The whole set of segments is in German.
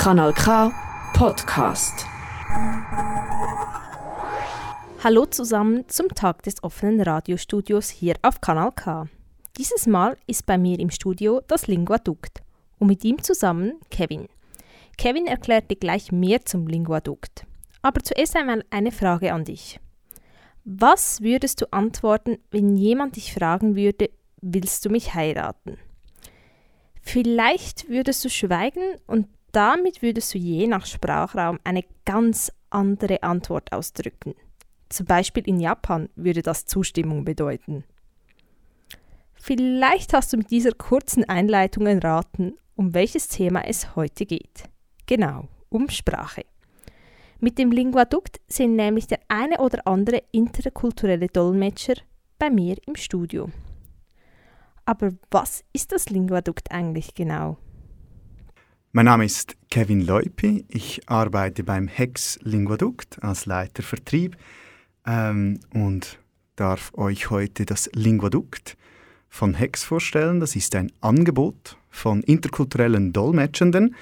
Kanal K Podcast. Hallo zusammen zum Tag des offenen Radiostudios hier auf Kanal K. Dieses Mal ist bei mir im Studio das Linguadukt und mit ihm zusammen Kevin. Kevin erklärt dir gleich mehr zum Linguadukt. Aber zuerst einmal eine Frage an dich. Was würdest du antworten, wenn jemand dich fragen würde, willst du mich heiraten? Vielleicht würdest du schweigen und damit würdest du je nach Sprachraum eine ganz andere Antwort ausdrücken. Zum Beispiel in Japan würde das Zustimmung bedeuten. Vielleicht hast du mit dieser kurzen Einleitung erraten, um welches Thema es heute geht. Genau, um Sprache. Mit dem Linguadukt sind nämlich der eine oder andere interkulturelle Dolmetscher bei mir im Studio. Aber was ist das Linguadukt eigentlich genau? Mein Name ist Kevin Leupi. Ich arbeite beim Hex Linguadukt als Leiter Vertrieb ähm, und darf euch heute das Linguadukt von Hex vorstellen. Das ist ein Angebot von interkulturellen Dolmetschenden.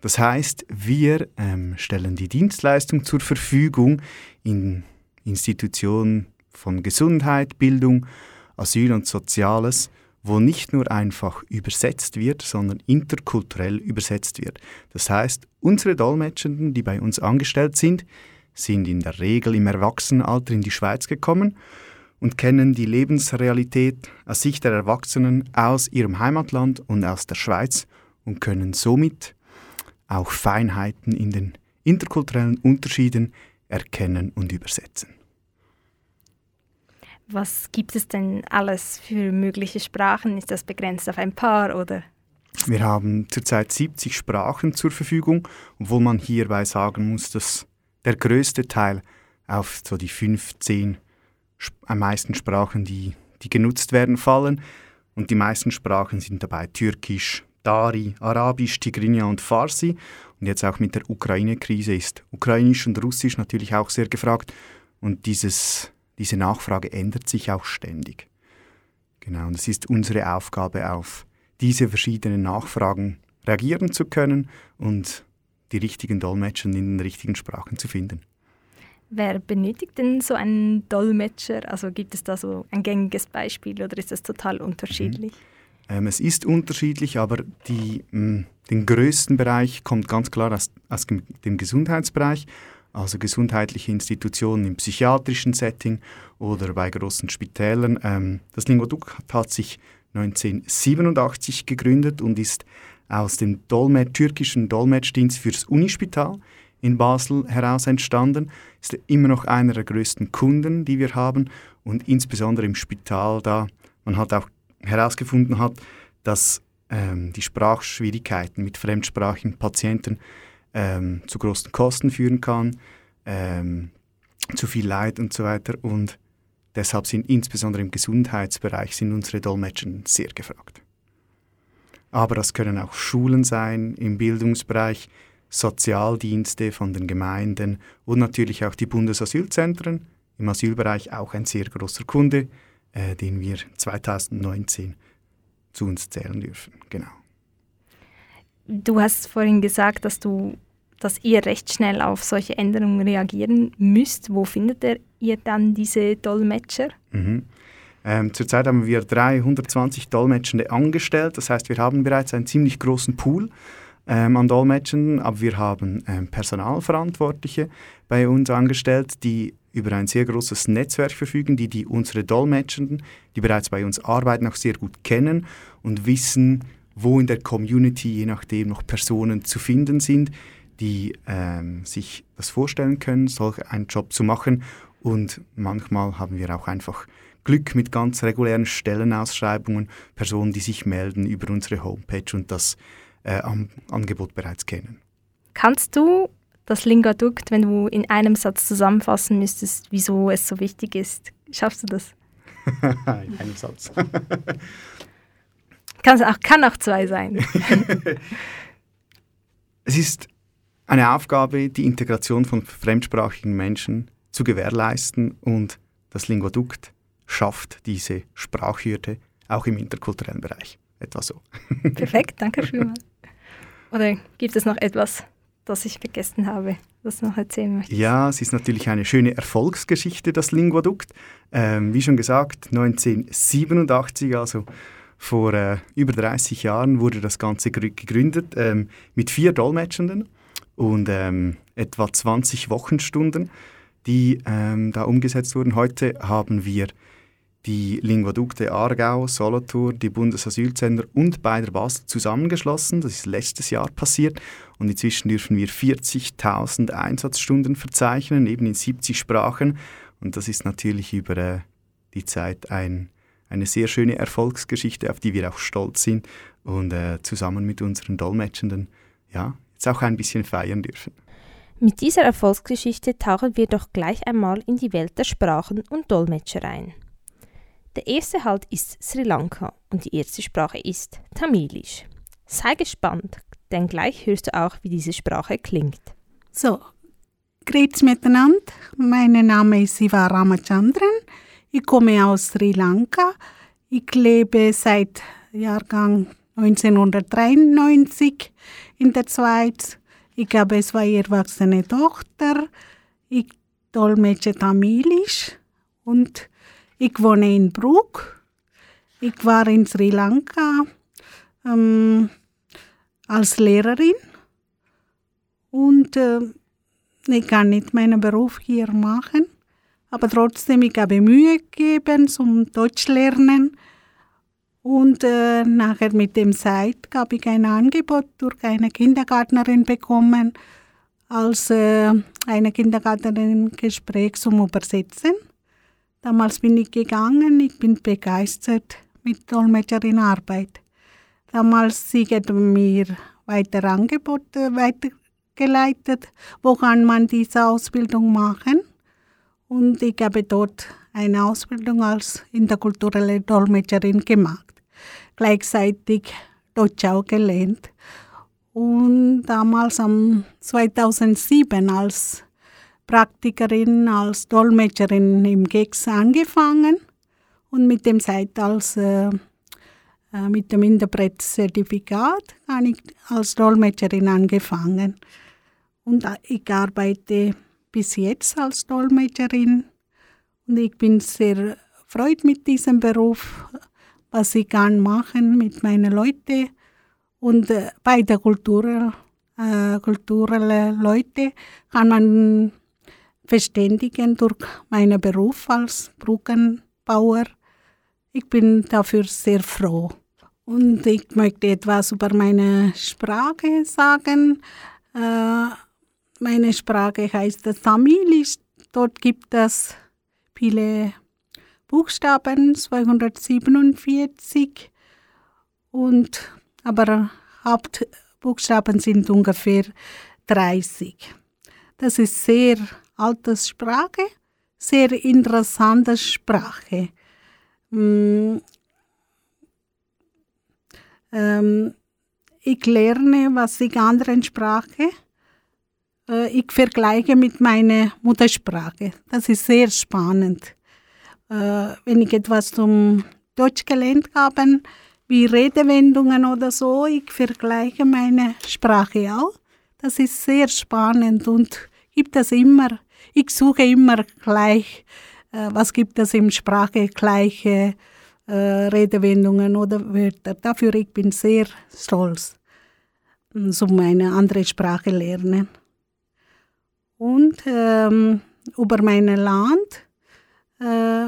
Das heißt, wir ähm, stellen die Dienstleistung zur Verfügung in Institutionen von Gesundheit, Bildung, Asyl und Soziales wo nicht nur einfach übersetzt wird, sondern interkulturell übersetzt wird. Das heißt, unsere Dolmetschenden, die bei uns angestellt sind, sind in der Regel im Erwachsenenalter in die Schweiz gekommen und kennen die Lebensrealität aus Sicht der Erwachsenen aus ihrem Heimatland und aus der Schweiz und können somit auch Feinheiten in den interkulturellen Unterschieden erkennen und übersetzen. Was gibt es denn alles für mögliche Sprachen? Ist das begrenzt auf ein paar oder? Wir haben zurzeit 70 Sprachen zur Verfügung, obwohl man hierbei sagen muss, dass der größte Teil auf so die 15 am meisten Sprachen, die, die genutzt werden, fallen. Und die meisten Sprachen sind dabei Türkisch, Dari, Arabisch, Tigrinya und Farsi. Und jetzt auch mit der Ukraine-Krise ist Ukrainisch und Russisch natürlich auch sehr gefragt. Und dieses diese Nachfrage ändert sich auch ständig. Genau, und es ist unsere Aufgabe, auf diese verschiedenen Nachfragen reagieren zu können und die richtigen Dolmetscher in den richtigen Sprachen zu finden. Wer benötigt denn so einen Dolmetscher? Also gibt es da so ein gängiges Beispiel oder ist das total unterschiedlich? Mhm. Ähm, es ist unterschiedlich, aber die, mh, den größten Bereich kommt ganz klar aus, aus dem Gesundheitsbereich also gesundheitliche Institutionen im psychiatrischen Setting oder bei großen Spitälern. Ähm, das Linguadukt hat sich 1987 gegründet und ist aus dem Dolmet türkischen Dolmetschdienst fürs Unispital in Basel heraus entstanden. Ist immer noch einer der größten Kunden, die wir haben und insbesondere im Spital, da man halt auch herausgefunden hat, dass ähm, die Sprachschwierigkeiten mit fremdsprachigen Patienten ähm, zu großen Kosten führen kann, ähm, zu viel Leid und so weiter. Und deshalb sind insbesondere im Gesundheitsbereich sind unsere Dolmetscher sehr gefragt. Aber das können auch Schulen sein im Bildungsbereich, Sozialdienste von den Gemeinden und natürlich auch die Bundesasylzentren. Im Asylbereich auch ein sehr großer Kunde, äh, den wir 2019 zu uns zählen dürfen. Genau. Du hast vorhin gesagt, dass du dass ihr recht schnell auf solche Änderungen reagieren müsst. Wo findet ihr dann diese Dolmetscher? Mhm. Ähm, zurzeit haben wir 320 Dolmetschende angestellt. Das heißt, wir haben bereits einen ziemlich großen Pool ähm, an Dolmetschenden, aber wir haben ähm, Personalverantwortliche bei uns angestellt, die über ein sehr großes Netzwerk verfügen, die, die unsere Dolmetschenden, die bereits bei uns arbeiten, auch sehr gut kennen und wissen, wo in der Community je nachdem noch Personen zu finden sind, die ähm, sich das vorstellen können, solch einen Job zu machen. Und manchmal haben wir auch einfach Glück mit ganz regulären Stellenausschreibungen, Personen, die sich melden über unsere Homepage und das äh, Angebot bereits kennen. Kannst du das Lingadukt, wenn du in einem Satz zusammenfassen müsstest, wieso es so wichtig ist? Schaffst du das? in einem Satz. Kann's auch, kann auch zwei sein. es ist eine Aufgabe, die Integration von fremdsprachigen Menschen zu gewährleisten und das Linguadukt schafft diese Sprachhürde auch im interkulturellen Bereich. Etwa so. Perfekt, danke vielmals. Oder gibt es noch etwas, das ich vergessen habe, das du noch erzählen möchtest? Ja, es ist natürlich eine schöne Erfolgsgeschichte, das Linguadukt. Ähm, wie schon gesagt, 1987, also vor äh, über 30 Jahren, wurde das Ganze gegründet ähm, mit vier Dolmetschenden und ähm, etwa 20 Wochenstunden, die ähm, da umgesetzt wurden. Heute haben wir die Linguadukte Aargau, Solothurn, die Bundesasylzentren und beider Basel zusammengeschlossen. Das ist letztes Jahr passiert und inzwischen dürfen wir 40.000 Einsatzstunden verzeichnen, eben in 70 Sprachen. Und das ist natürlich über äh, die Zeit ein, eine sehr schöne Erfolgsgeschichte, auf die wir auch stolz sind und äh, zusammen mit unseren Dolmetschenden ja, jetzt auch ein bisschen feiern dürfen. Mit dieser Erfolgsgeschichte tauchen wir doch gleich einmal in die Welt der Sprachen und Dolmetscher ein. Der erste Halt ist Sri Lanka und die erste Sprache ist Tamilisch. Sei gespannt, denn gleich hörst du auch, wie diese Sprache klingt. So, grüezi miteinander. Mein Name ist Siva Ramachandran. Ich komme aus Sri Lanka. Ich lebe seit Jahrgang 1993 in der Schweiz. Ich habe zwei erwachsene Tochter. Ich dolmetsche Tamilisch und ich wohne in Brugg. Ich war in Sri Lanka ähm, als Lehrerin und äh, ich kann nicht meinen Beruf hier machen, aber trotzdem ich habe Mühe gegeben zum Deutsch lernen und äh, nachher mit dem Zeit habe ich ein Angebot durch eine Kindergärtnerin bekommen, als äh, eine Kindergärtnerin Gespräch zum Übersetzen. Damals bin ich gegangen, ich bin begeistert mit Dolmetscherinarbeit. Damals sie hat mir weitere Angebote weitergeleitet, wo kann man diese Ausbildung machen. Und ich habe dort eine Ausbildung als interkulturelle Dolmetscherin gemacht. Gleichzeitig Deutsch auch gelernt. Und damals am 2007 als Praktikerin als Dolmetscherin im GEX angefangen und mit dem Zeit als äh, äh mit dem Interpret-Zertifikat habe ich als Dolmetscherin angefangen. Und ich arbeite bis jetzt als Dolmetscherin und ich bin sehr freut mit diesem Beruf, was ich kann machen mit meinen Leuten und äh, bei der Kultur, äh, kulturellen Leute kann man verständigen durch meinen Beruf als Brückenbauer. Ich bin dafür sehr froh. Und ich möchte etwas über meine Sprache sagen. Äh, meine Sprache heißt Tamilisch. Dort gibt es viele Buchstaben, 247. Und, aber Hauptbuchstaben sind ungefähr 30. Das ist sehr alte Sprache, sehr interessante Sprache. Mm. Ähm, ich lerne, was ich anderen Sprache. Äh, ich vergleiche mit meiner Muttersprache. Das ist sehr spannend. Äh, wenn ich etwas zum Deutsch gelernt habe, wie Redewendungen oder so, ich vergleiche meine Sprache auch. Das ist sehr spannend und gibt es immer ich suche immer gleich, äh, was gibt es in Sprache, gleiche Redewendungen oder Wörter. Dafür ich bin sehr stolz, so meine andere Sprache lernen. Und ähm, über mein Land, äh,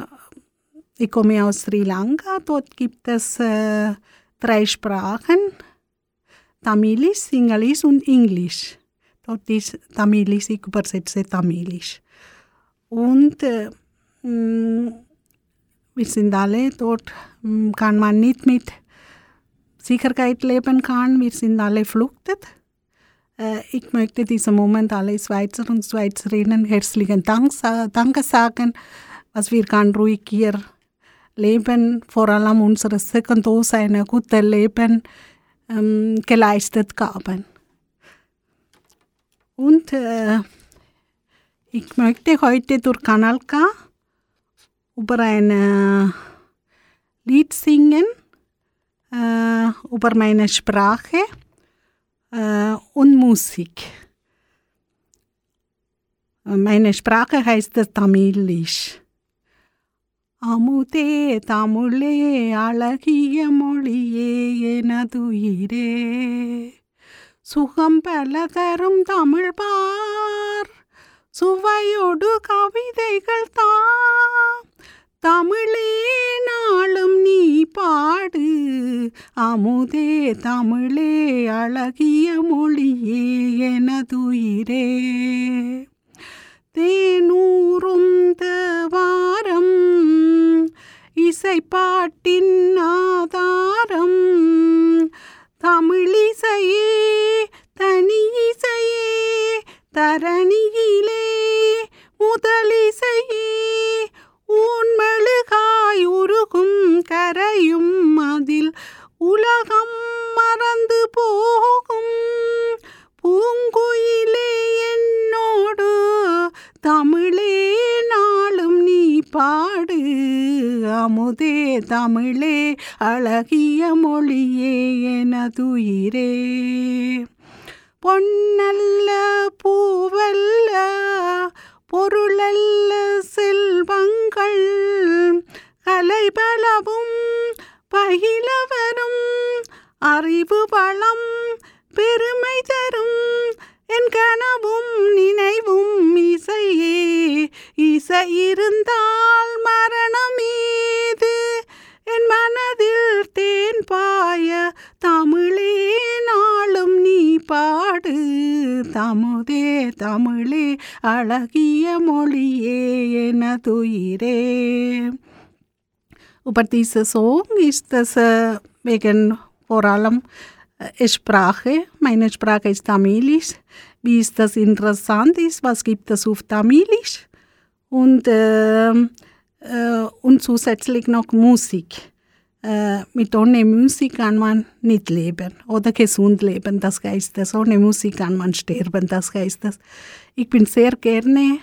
ich komme aus Sri Lanka, dort gibt es äh, drei Sprachen, Tamilisch, Sinhalese und Englisch. Dort ist Tamilisch, ich übersetze Tamilisch. Und äh, mm, wir sind alle dort, mm, kann man nicht mit Sicherheit leben kann. Wir sind alle flüchtet. Äh, ich möchte diesen Moment alle Schweizer und Schweizerinnen herzlichen Dank, Danke sagen, was wir ganz ruhig hier leben, vor allem unsere Sekundose ein gutes Leben ähm, geleistet haben. Und äh, ich möchte heute durch Kanal K über ein Lied singen, äh, über meine Sprache. Äh, und Musik. Meine Sprache heißt Tamilisch. அமுதே தமிழே அழகிய மொழியே எனதுயிரே சுகம் பல தரும் தமிழ் பார் சுவையோடு கவிதைகள் தாம் தமிழே நாளும் நீ பாடு. அமுதே தமிழே அழகிய மொழியே எனதுயிரே. தேனூரும் தவாரம் இசைப்பாட்டின் ஆதாரம். தமிழிசையே தனி இசையே தரணியிலே முதலிசையே. ஊன்மெழுகாய் உருகும் கரையும் அதில் உலகம் மறந்து போகும். பூங்குயிலே என்னோடு தமிழே நாளும் நீ பாடு. அமுதே தமிழே அழகிய மொழியே எனதுயிரே. பொன்னல்ல பூவல்ல பொருளல்ல செல்வங்கள் கலைபலவும் பகிலவரும் அறிவு பலம் பெருமை தரும் என் கனவும் நினைவும் இசையே இசை இரு அழகிய மொழியே எனதுயிரே Über diesen Song ist das äh, wegen vor allem äh, Sprache. Meine Sprache ist Tamilisch. Wie ist das interessant ist, was gibt es auf Tamilisch? Und, äh, äh, und zusätzlich noch Musik. Äh, mit ohne Musik kann man nicht leben oder gesund leben, das heißt das. Ohne Musik kann man sterben, das heißt das. Ich bin sehr gerne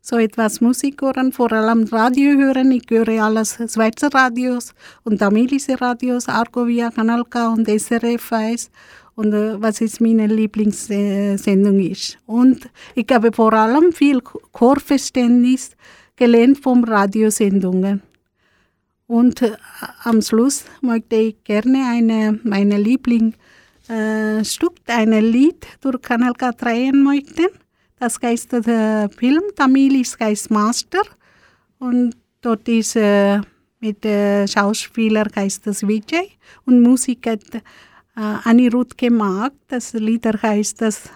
so etwas Musik hören, vor allem Radio hören. Ich höre alles Schweizer Radios und tamilische Radios, Argovia, Kanal K und SRF 1 und äh, was ist meine Lieblingssendung ist. Und ich habe vor allem viel Chorverständnis gelernt von Radiosendungen. Und äh, am Schluss möchte ich gerne eine, meine Lieblingsstück, äh, ein Lied durch Kanal K drehen möchten. Das heißt der Film Tamilisch heißt Master und dort ist äh, mit äh, Schauspieler heißt das Vijay und Musik hat äh, Anirudh gemacht. Das Lied heißt das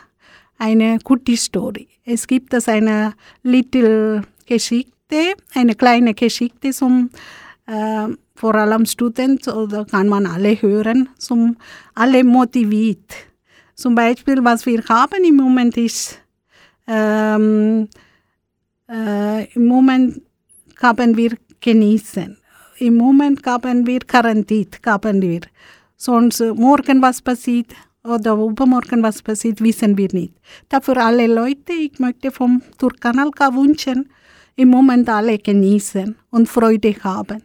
eine gute Story. Es gibt das eine little Geschichte, eine kleine Geschichte zum äh, vor allem Student oder kann man alle hören, zum alle motiviert. Zum Beispiel, was wir haben im Moment ist ähm, äh, im Moment haben wir genießen. Im Moment haben wir Quarantäne, haben wir. Sonst morgen was passiert oder übermorgen was passiert, wissen wir nicht. Dafür alle Leute, ich möchte vom Turkanalka wünschen, im Moment alle genießen und Freude haben.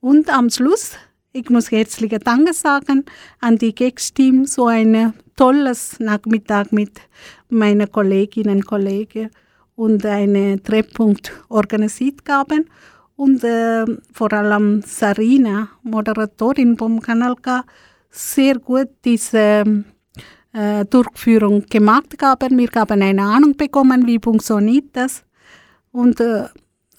Und am Schluss, ich muss herzliche Danke sagen an die Gex-Team, so ein tolles Nachmittag mit meinen Kolleginnen und Kollegen und einen Treffpunkt organisiert haben. Und äh, vor allem Sarina, Moderatorin vom Kanal K, sehr gut diese äh, Durchführung gemacht haben. Wir haben eine Ahnung bekommen, wie funktioniert das. Und äh,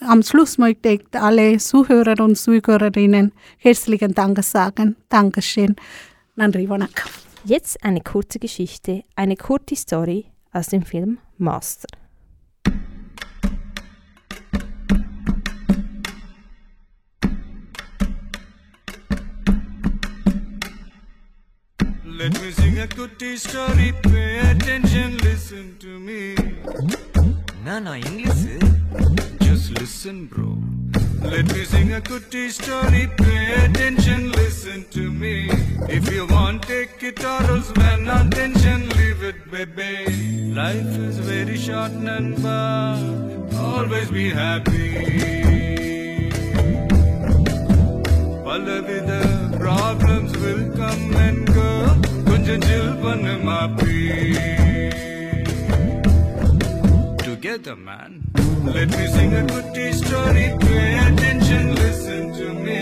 am Schluss möchte ich alle Zuhörer und Zuhörerinnen herzlichen Dank sagen. Dankeschön. Nandri Wonak. Jetzt eine kurze Geschichte, eine kurze Story aus dem Film Master. Let me sing a good story. Pay attention, listen to me. No, no, English. Eh? listen, bro. Let me sing a goody story, pay attention, listen to me. If you want, take it or else when attention, leave it, baby. Life is very short, Namba. Always be happy. பலவித problems will come and go கொஞ்சம் chill together, man. Let me sing a goodie story. Pay attention, listen to me.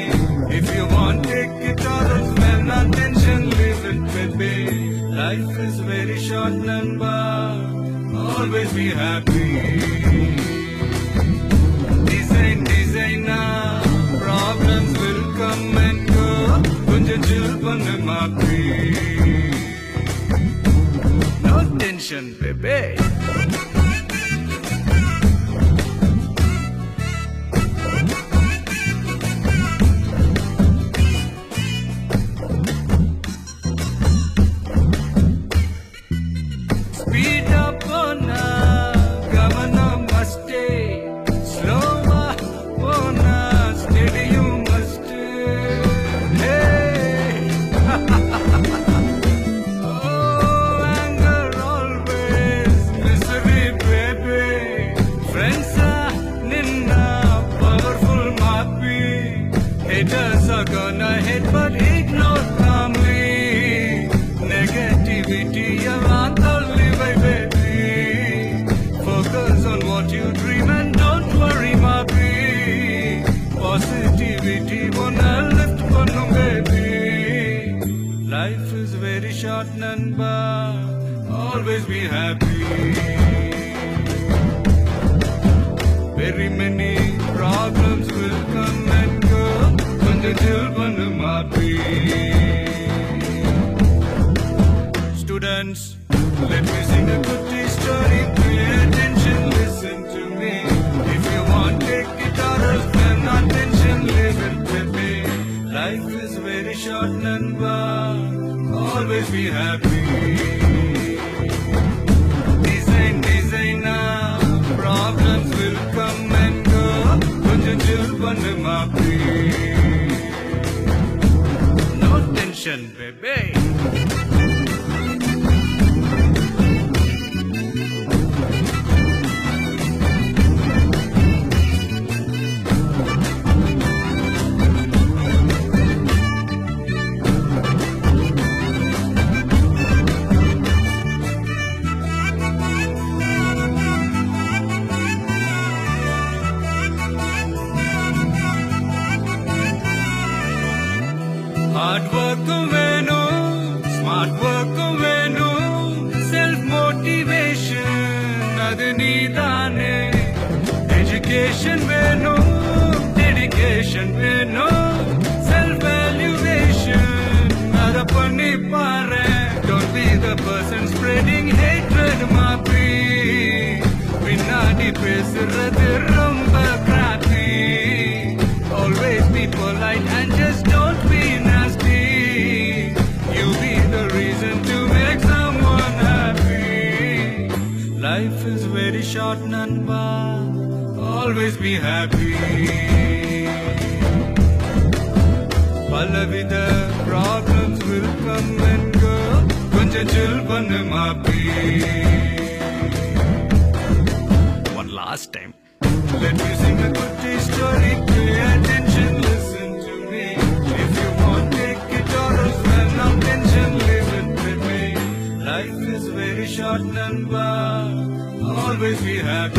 If you want, take it or else pay attention, live it, baby. Life is very short, Namba. Always be happy. Design, designer. Problems will come and go. கொஞ்சம் chill பண்ணு மாப்பி. No tension, baby. Always be happy. பலவித problems will come and go. கொஞ்சம் chill பண்ணு மாப்பி. One last time. Let me sing a good story. Pay attention, listen to me. If you want, take it or else when no tension, live it with me. Life is very short, Nanba. Always be happy.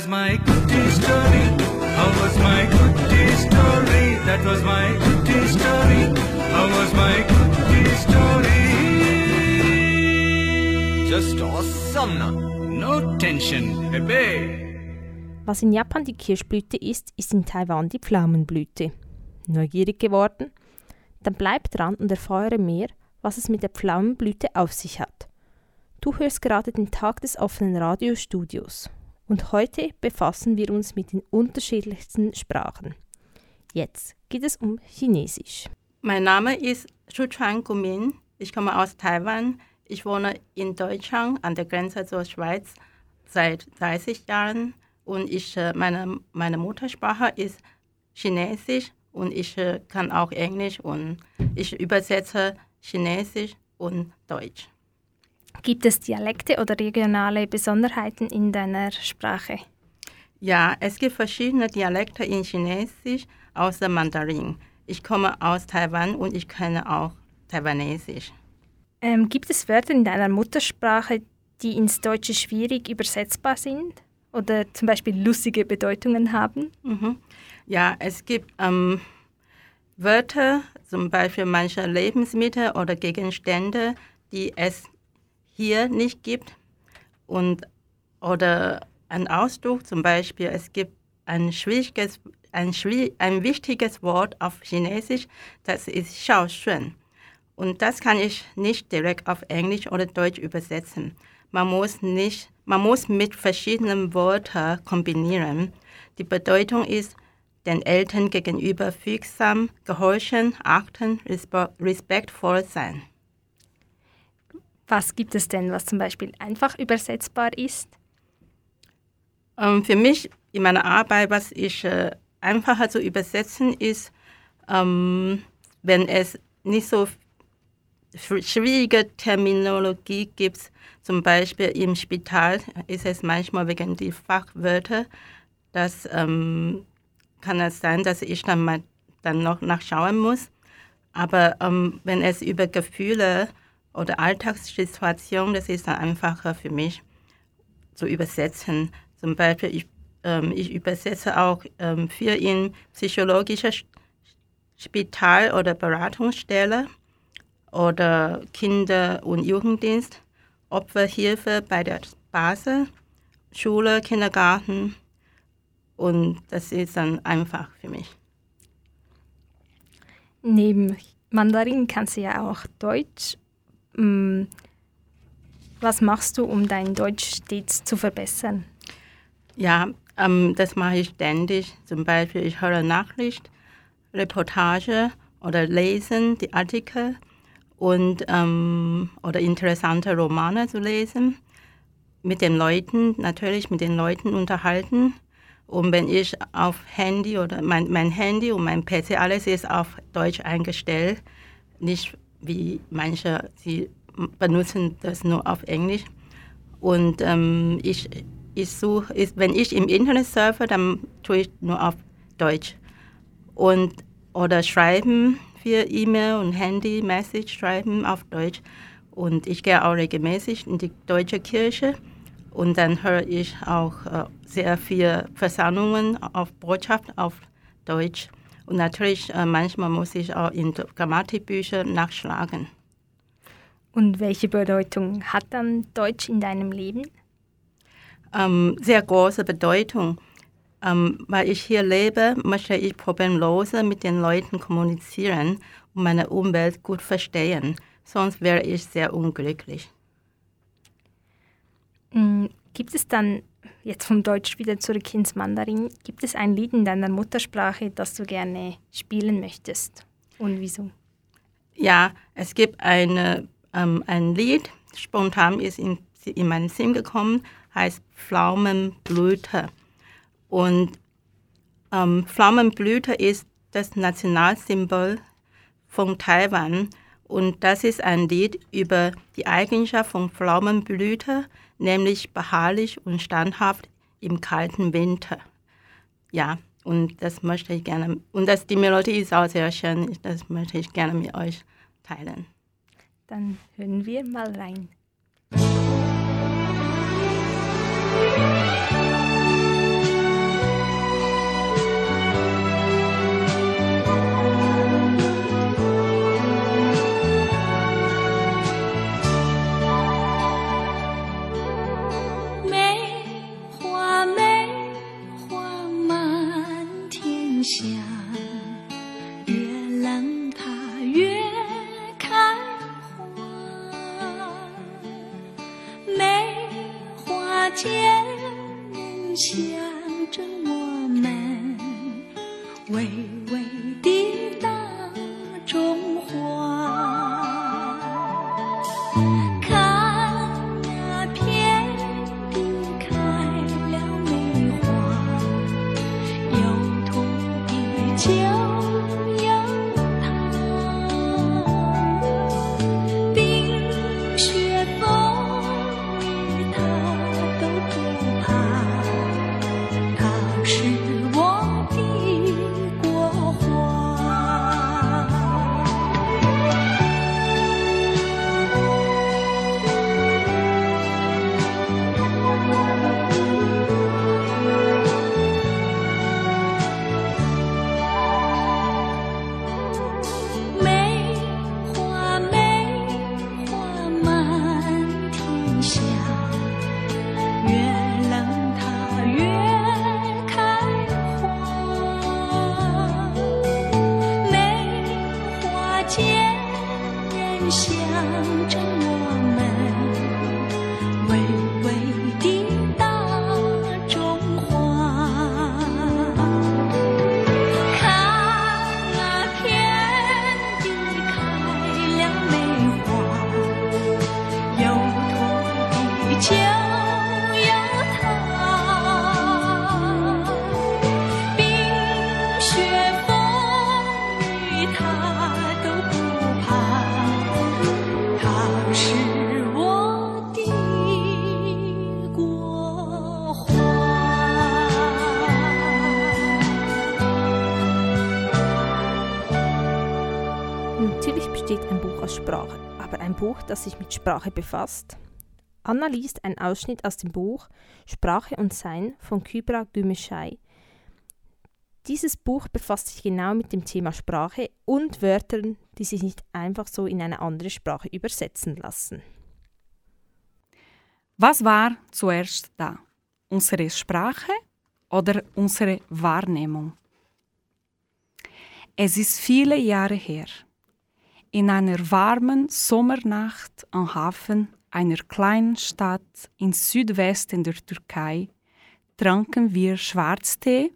Was my goodie story. How was my goodie story? That was my goodie story. How was my goodie story? Just awesome. No tension, baby. Was in Japan die Kirschblüte ist, ist in Taiwan die Pflaumenblüte. Neugierig geworden? Dann bleib dran und erfahre mehr, was es mit der Pflaumenblüte auf sich hat. Du hörst gerade den Tag des offenen Radiostudios und heute befassen wir uns mit den unterschiedlichsten Sprachen. Jetzt geht es um Chinesisch. Mein Name ist Shuchuan Gumin. Ich komme aus Taiwan. Ich wohne in Deutschland an der Grenze zur Schweiz seit 30 Jahren und ich, äh, meine, meine Muttersprache ist Chinesisch und ich äh, kann auch Englisch und ich übersetze Chinesisch und Deutsch. Gibt es Dialekte oder regionale Besonderheiten in deiner Sprache? Ja, es gibt verschiedene Dialekte in Chinesisch außer Mandarin. Ich komme aus Taiwan und ich kenne auch Taiwanesisch. Ähm, gibt es Wörter in deiner Muttersprache, die ins Deutsche schwierig übersetzbar sind oder zum Beispiel lustige Bedeutungen haben? Mhm. Ja, es gibt ähm, Wörter, zum Beispiel manche Lebensmittel oder Gegenstände, die es hier nicht gibt. Und, oder ein Ausdruck, zum Beispiel, es gibt ein schwieriges, ein, ein wichtiges Wort auf Chinesisch, das ist Shaoxuan. Und das kann ich nicht direkt auf Englisch oder Deutsch übersetzen. Man muss, nicht, man muss mit verschiedenen Wörtern kombinieren. Die Bedeutung ist, den Eltern gegenüber fügsam, gehorchen, achten, respektvoll sein. Was gibt es denn, was zum Beispiel einfach übersetzbar ist? Ähm, für mich in meiner Arbeit, was ich äh, einfacher zu übersetzen ist, ähm, wenn es nicht so schwierige Terminologie gibt, zum Beispiel im Spital ist es manchmal wegen die Fachwörter, dass ähm, kann es sein, dass ich dann mal dann noch nachschauen muss. Aber ähm, wenn es über Gefühle oder Alltagssituationen, das ist dann einfacher für mich zu übersetzen. Zum Beispiel, ich, ähm, ich übersetze auch ähm, für in psychologische Spital- oder Beratungsstelle oder Kinder- und Jugenddienst, Opferhilfe bei der Basis, Schule, Kindergarten. Und das ist dann einfach für mich. Neben Mandarin kannst du ja auch Deutsch. Mm, was machst du, um dein Deutsch stets zu verbessern? Ja, ähm, das mache ich ständig. Zum Beispiel, ich höre Nachricht, Reportage oder lesen die Artikel und, ähm, oder interessante Romane zu lesen. Mit den Leuten, natürlich mit den Leuten unterhalten. Und wenn ich auf Handy oder mein, mein Handy und mein PC, alles ist auf Deutsch eingestellt. Nicht wie manche, sie benutzen das nur auf Englisch. Und ähm, ich, ich suche, wenn ich im Internet surfe, dann tue ich nur auf Deutsch. Und, oder schreiben für E-Mail und Handy-Message schreiben auf Deutsch. Und ich gehe auch regelmäßig in die deutsche Kirche. Und dann höre ich auch äh, sehr viele Versammlungen auf Botschaft auf Deutsch. Und natürlich, äh, manchmal muss ich auch in Grammatikbüchern nachschlagen. Und welche Bedeutung hat dann Deutsch in deinem Leben? Ähm, sehr große Bedeutung. Ähm, weil ich hier lebe, möchte ich problemlos mit den Leuten kommunizieren und meine Umwelt gut verstehen. Sonst wäre ich sehr unglücklich. Mm, gibt es dann, jetzt vom Deutsch wieder zurück ins Mandarin, gibt es ein Lied in deiner Muttersprache, das du gerne spielen möchtest? Und wieso? Ja, es gibt eine, ähm, ein Lied, spontan ist in, in meinen Sinn gekommen, heißt Pflaumenblüte. Und ähm, Pflaumenblüte ist das Nationalsymbol von Taiwan. Und das ist ein Lied über die Eigenschaft von Pflaumenblüte, nämlich beharrlich und standhaft im kalten Winter. Ja, und das möchte ich gerne, und das, die Melodie ist auch sehr schön, das möchte ich gerne mit euch teilen. Dann hören wir mal rein. 有想越冷它越开花梅花剑向着我们为 das sich mit Sprache befasst. Anna liest einen Ausschnitt aus dem Buch Sprache und Sein von Kybra Gümüşay. Dieses Buch befasst sich genau mit dem Thema Sprache und Wörtern, die sich nicht einfach so in eine andere Sprache übersetzen lassen. Was war zuerst da? Unsere Sprache oder unsere Wahrnehmung? Es ist viele Jahre her. In einer warmen Sommernacht am Hafen einer kleinen Stadt im Südwesten der Türkei tranken wir Schwarztee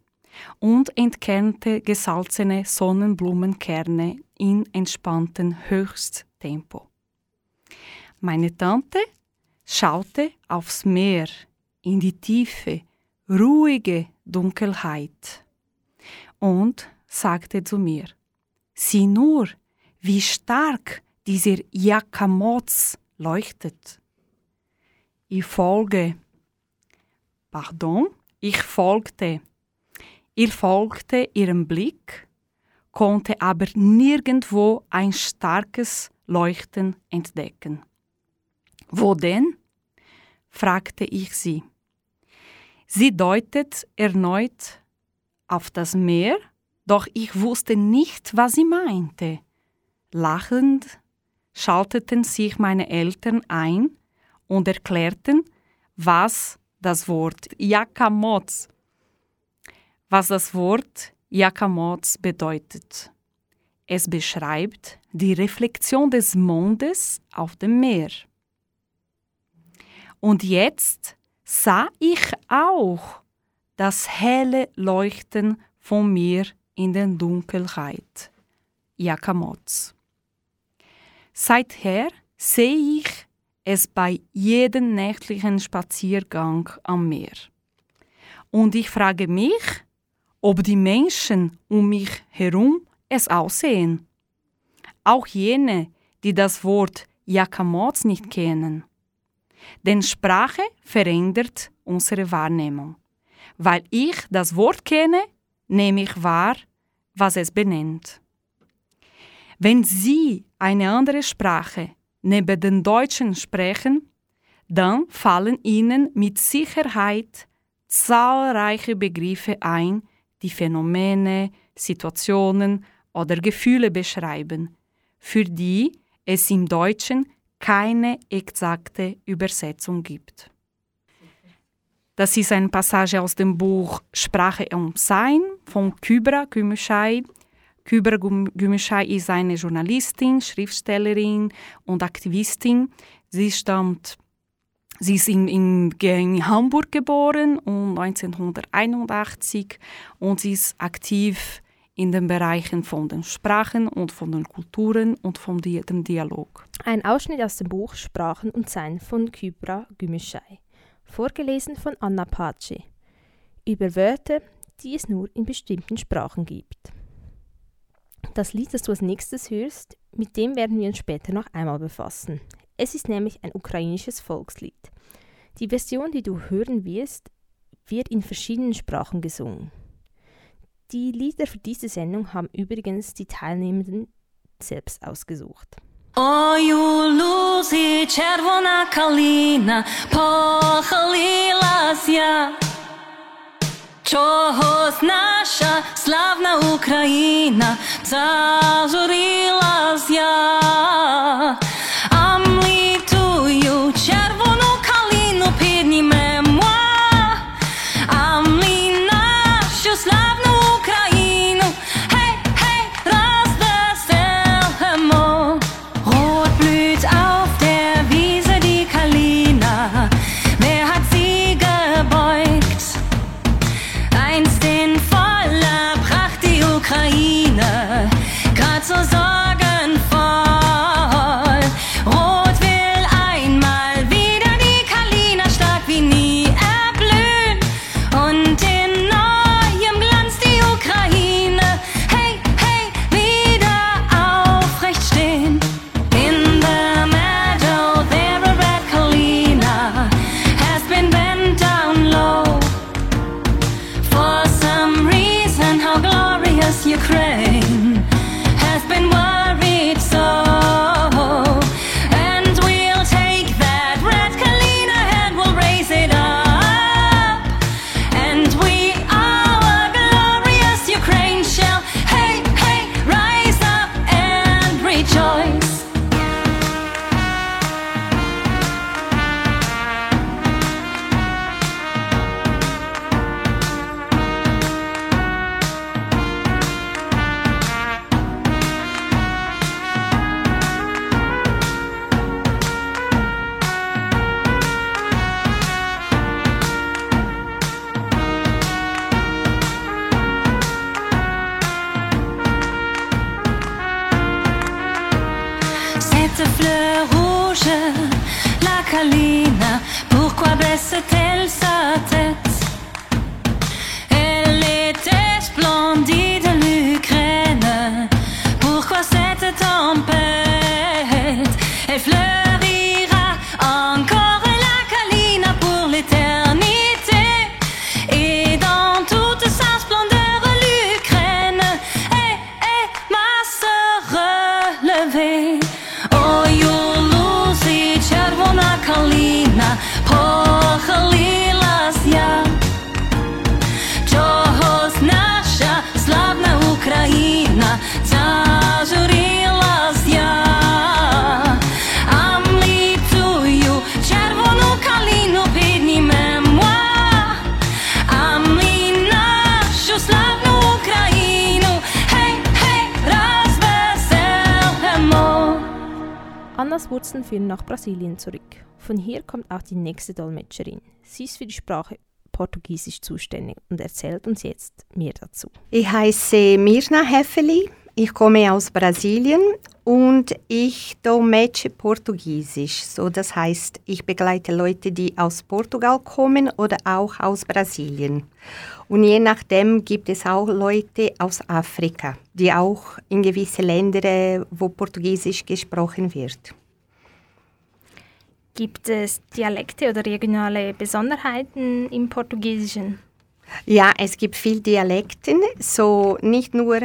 und entkernte gesalzene Sonnenblumenkerne in entspanntem Höchsttempo. Meine Tante schaute aufs Meer in die tiefe, ruhige Dunkelheit und sagte zu mir, sieh nur, wie stark dieser Jakamoz leuchtet. Ich folge. Pardon, ich folgte. Ich folgte ihrem Blick, konnte aber nirgendwo ein starkes Leuchten entdecken. Wo denn? fragte ich sie. Sie deutet erneut auf das Meer, doch ich wusste nicht, was sie meinte. Lachend schalteten sich meine Eltern ein und erklärten, was das Wort Jakamoz, was das Wort Jakamoz bedeutet. Es beschreibt die Reflexion des Mondes auf dem Meer. Und jetzt sah ich auch das helle Leuchten von mir in der Dunkelheit. Jakamoz. Seither sehe ich es bei jedem nächtlichen Spaziergang am Meer. Und ich frage mich, ob die Menschen um mich herum es aussehen. Auch jene, die das Wort Jakamoz nicht kennen. Denn Sprache verändert unsere Wahrnehmung. Weil ich das Wort kenne, nehme ich wahr, was es benennt. Wenn Sie eine andere Sprache neben den Deutschen sprechen, dann fallen Ihnen mit Sicherheit zahlreiche Begriffe ein, die Phänomene, Situationen oder Gefühle beschreiben, für die es im Deutschen keine exakte Übersetzung gibt. Das ist eine Passage aus dem Buch Sprache und Sein von Kybra Gümüşay. Kybra Gümüşay ist eine Journalistin, Schriftstellerin und Aktivistin. Sie stammt Sie ist in, in, in, Hamburg geboren und 1981 und sie ist aktiv in den Bereichen von den Sprachen und von den Kulturen und von die, dem Dialog. Ein Ausschnitt aus dem Buch Sprachen und Sein von Kybra Gümüşay, vorgelesen von Anna Pace, über Wörter, die es nur in bestimmten Sprachen gibt Das Lied, das du als nächstes hörst, mit dem werden wir uns später noch einmal befassen. Es ist nämlich ein ukrainisches Volkslied. Die Version, die du hören wirst, wird in verschiedenen Sprachen gesungen. Die Lieder für diese Sendung haben übrigens die Teilnehmenden selbst ausgesucht. Ой, у лузі червона калина похилилась я. Чогось наша славна Україна зажурилась я. Führen nach Brasilien zurück. Von hier kommt auch die nächste Dolmetscherin. Sie ist für die Sprache Portugiesisch zuständig und erzählt uns jetzt mehr dazu. Ich heiße Mirna Heffeli, ich komme aus Brasilien und ich dolmetsche Portugiesisch. So, das heißt, ich begleite Leute, die aus Portugal kommen oder auch aus Brasilien. Und je nachdem gibt es auch Leute aus Afrika, die auch in gewisse Länder, wo Portugiesisch gesprochen wird. Gibt es Dialekte oder regionale Besonderheiten im Portugiesischen? Ja, es gibt viele Dialekte, so nicht nur,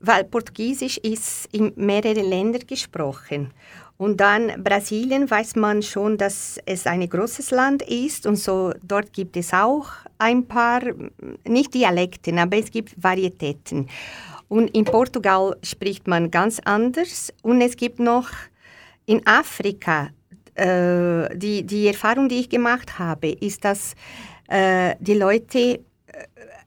weil Portugiesisch ist in mehreren Ländern gesprochen. Und dann Brasilien weiß man schon, dass es ein großes Land ist und so dort gibt es auch ein paar, nicht Dialekte, aber es gibt Varietäten. Und in Portugal spricht man ganz anders und es gibt noch in Afrika äh, die, die Erfahrung, die ich gemacht habe, ist, dass äh, die Leute äh,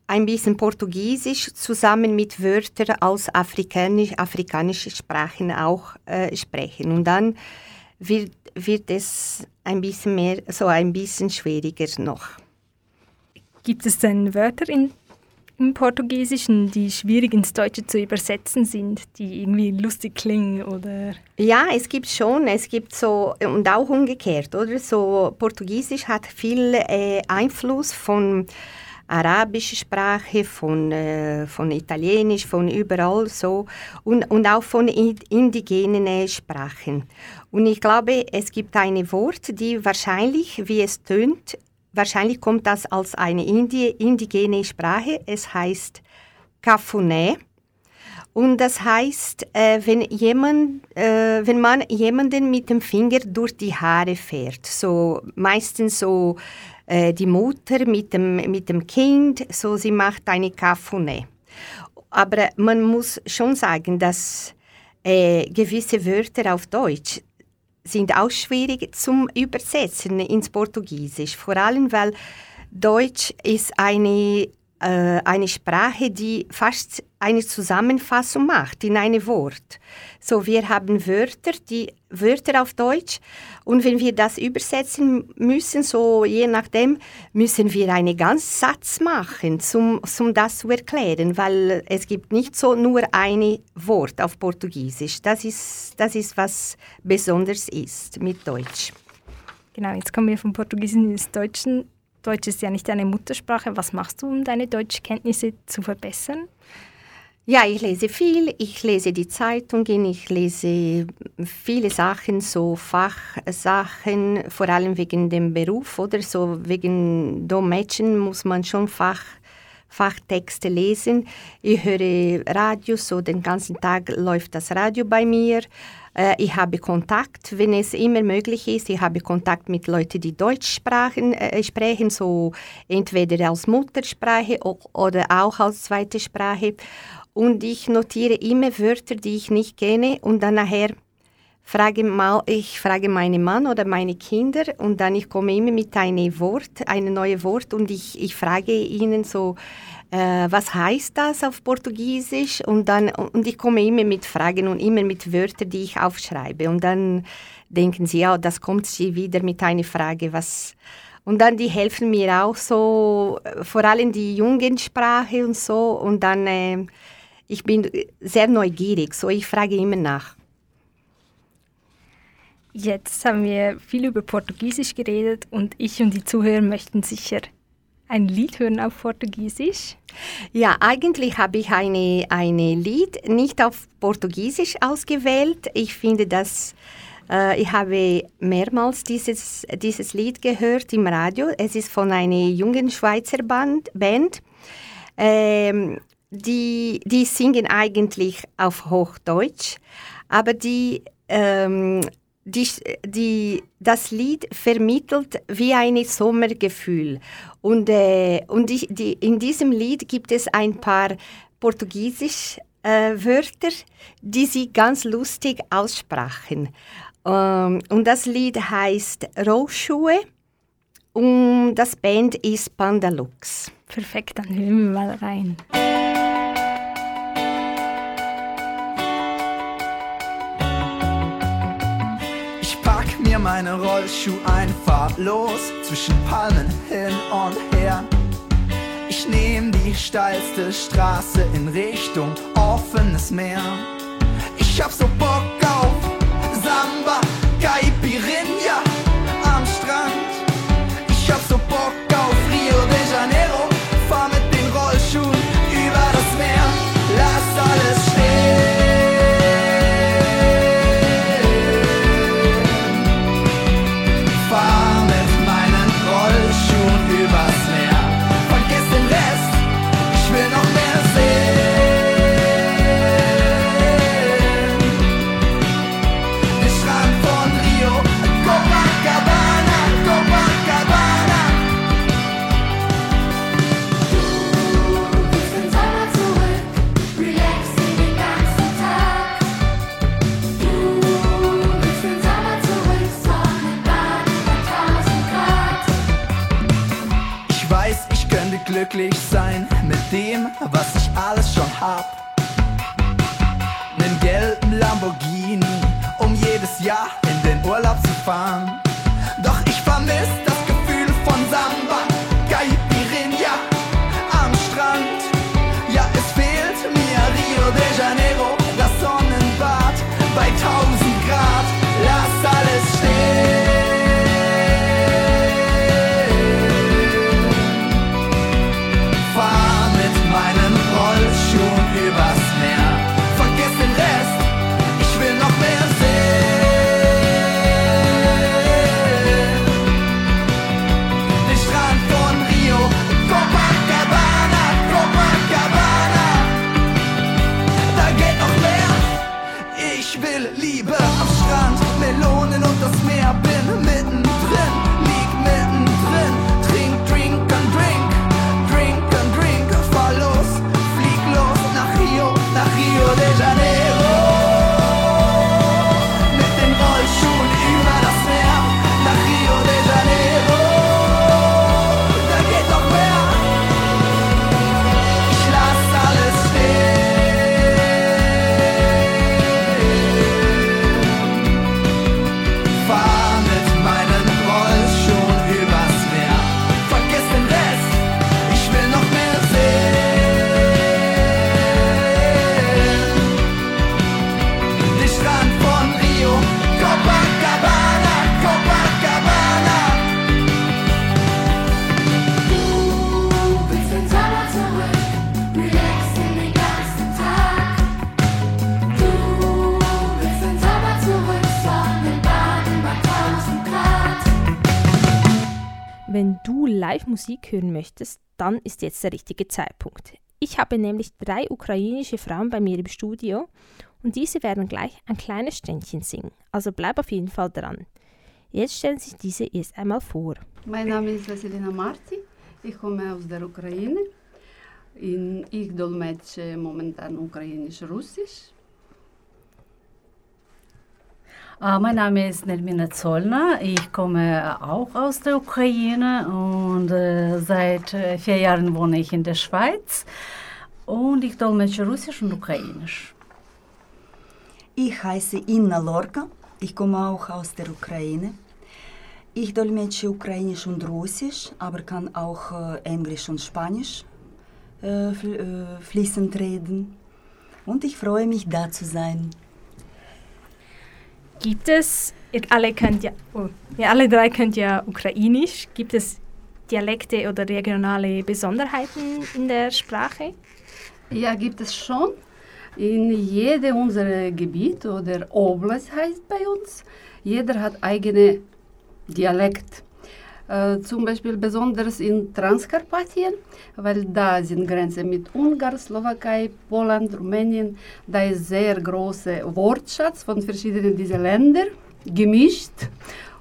ein bisschen Portugiesisch zusammen mit Wörtern aus afrikanisch, afrikanischen Sprachen auch äh, sprechen. Und dann wird, wird es ein bisschen mehr, so ein bisschen schwieriger noch. Gibt es denn Wörter in im Portugiesischen, die schwierig ins Deutsche zu übersetzen sind, die irgendwie lustig klingen oder? Ja, es gibt schon, es gibt so und auch umgekehrt, oder so Portugiesisch hat viel äh, Einfluss von arabischer Sprache, von, äh, von Italienisch, von überall so und, und auch von indigenen Sprachen. Und ich glaube, es gibt ein Wort, die wahrscheinlich, wie es tönt, wahrscheinlich kommt das als eine Indi indigene Sprache. Es heißt Cafuné. Und das heißt, äh, wenn, jemand, äh, wenn man jemanden mit dem Finger durch die Haare fährt, so meistens so äh, die Mutter mit dem, mit dem Kind, so sie macht eine Cafuné. Aber man muss schon sagen, dass äh, gewisse Wörter auf Deutsch sind auch schwierig zum Übersetzen ins Portugiesisch. Vor allem, weil Deutsch ist eine, eine Sprache, die fast eine Zusammenfassung macht in ein Wort. So, wir haben Wörter, die Wörter auf Deutsch und wenn wir das übersetzen müssen, so je nachdem, müssen wir einen ganzen Satz machen, um zum das zu erklären, weil es gibt nicht so nur ein Wort auf Portugiesisch. Das ist, das ist was besonders ist mit Deutsch. Genau, jetzt kommen wir vom Portugiesischen ins Deutschen. Deutsch ist ja nicht deine Muttersprache. Was machst du, um deine Deutschkenntnisse zu verbessern? Ja, ich lese viel. Ich lese die Zeitungen, ich lese viele Sachen, so Fachsachen, vor allem wegen dem Beruf oder so wegen Dolmetschen muss man schon Fach, Fachtexte lesen. Ich höre Radio, so den ganzen Tag läuft das Radio bei mir. Äh, ich habe Kontakt, wenn es immer möglich ist. Ich habe Kontakt mit Leuten, die Deutsch sprachen, äh, sprechen, so entweder als Muttersprache oder auch als zweite Sprache und ich notiere immer Wörter, die ich nicht kenne und dann nachher frage mal, ich frage meinen Mann oder meine Kinder und dann ich komme immer mit einem Wort, einem neuen Wort und ich, ich frage ihnen so, äh, was heißt das auf Portugiesisch? Und dann und ich komme immer mit Fragen und immer mit Wörtern, die ich aufschreibe. Und dann denken sie, ja, das kommt sie wieder mit einer Frage, was und dann die helfen mir auch so, vor allem die Jugendsprache und so. Und dann äh, ich bin sehr neugierig, so ich frage immer nach. Jetzt haben wir viel über Portugiesisch geredet und ich und die Zuhörer möchten sicher ein Lied hören auf Portugiesisch. Ja, eigentlich habe ich eine, eine Lied nicht auf Portugiesisch ausgewählt. Ich finde, dass äh, ich habe mehrmals dieses, dieses Lied gehört im Radio. Es ist von einer jungen Schweizer Band. Band. Ähm, die, die singen eigentlich auf Hochdeutsch, aber die, ähm, die, die, das Lied vermittelt wie ein Sommergefühl. Und, äh, und die, die, in diesem Lied gibt es ein paar portugiesische äh, Wörter, die sie ganz lustig aussprachen. Ähm, und das Lied heißt Rollschuhe und das Band ist Pandalux. Perfekt, dann hören wir mal rein. Meine Rollschuh einfach los, zwischen Palmen hin und her. Ich nehm die steilste Straße in Richtung offenes Meer. Ich hab so Bock auf Samba, Caipirinha glücklich sein mit dem, was ich alles schon hab. Nen gelben Lamborghini, um jedes Jahr in den Urlaub zu fahren. Doch ich vermiss Live-Musik hören möchtest, dann ist jetzt der richtige Zeitpunkt. Ich habe nämlich drei ukrainische Frauen bei mir im Studio und diese werden gleich ein kleines Ständchen singen. Also bleib auf jeden Fall dran. Jetzt stellen sich diese erst einmal vor. Mein Name ist Vasilina Marti. Ich komme aus der Ukraine. In, ich dolmetsche momentan ukrainisch-russisch. Äh, Mein Name ist Nelmina Zollner. Ich komme auch aus der Ukraine und äh, seit äh, vier Jahren wohne ich in der Schweiz. Und ich dolmetsche Russisch und Ukrainisch. Ich heiße Inna Lorka. Ich komme auch aus der Ukraine. Ich dolmetsche Ukrainisch und Russisch, aber kann auch äh, Englisch und Spanisch äh, fl äh, fließend reden. Und ich freue mich, da zu sein. Gibt es, ihr alle könnt ja, oh, ihr alle drei könnt ja Ukrainisch. Gibt es Dialekte oder regionale Besonderheiten in der Sprache? Ja, gibt es schon. In jedem unserer Gebiet oder Oblast heißt bei uns, jeder hat eigene Dialekt. Äh, zum Beispiel besonders in Transkarpatien, weil da sind Grenzen mit Ungarn, Slowakei, Polen, Rumänien. Da ist sehr großer Wortschatz von verschiedenen dieser Länder gemischt.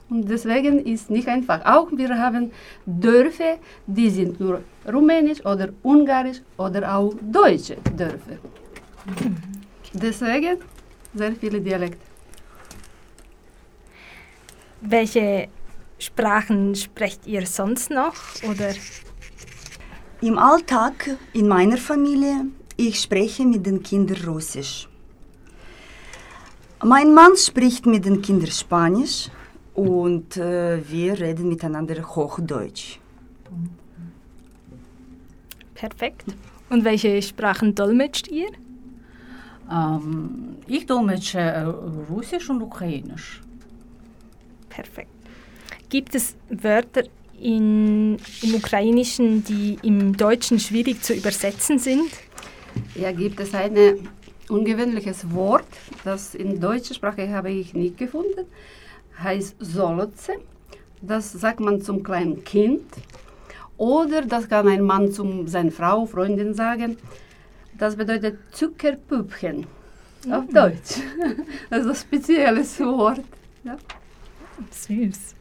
Und deswegen ist nicht einfach. Auch wir haben Dörfer, die sind nur rumänisch oder ungarisch oder auch deutsche Dörfer. Deswegen sehr viele Dialekte. Welche Sprachen sprecht ihr sonst noch? Oder? Im Alltag in meiner Familie, ich spreche mit den Kindern Russisch. Mein Mann spricht mit den Kindern Spanisch und äh, wir reden miteinander Hochdeutsch. Perfekt. Und welche Sprachen dolmetscht ihr? Ähm, ich dolmetsche äh, Russisch und Ukrainisch. Perfekt. Gibt es Wörter in, im Ukrainischen, die im Deutschen schwierig zu übersetzen sind? Ja, gibt es ein ungewöhnliches Wort, das in deutscher Sprache habe ich nicht gefunden, heißt Solotze. Das sagt man zum kleinen Kind. Oder das kann ein Mann zu seiner Frau, Freundin sagen. Das bedeutet Zuckerpüppchen auf Mhm. Deutsch. Das ist ein spezielles Wort. Ja. Süß.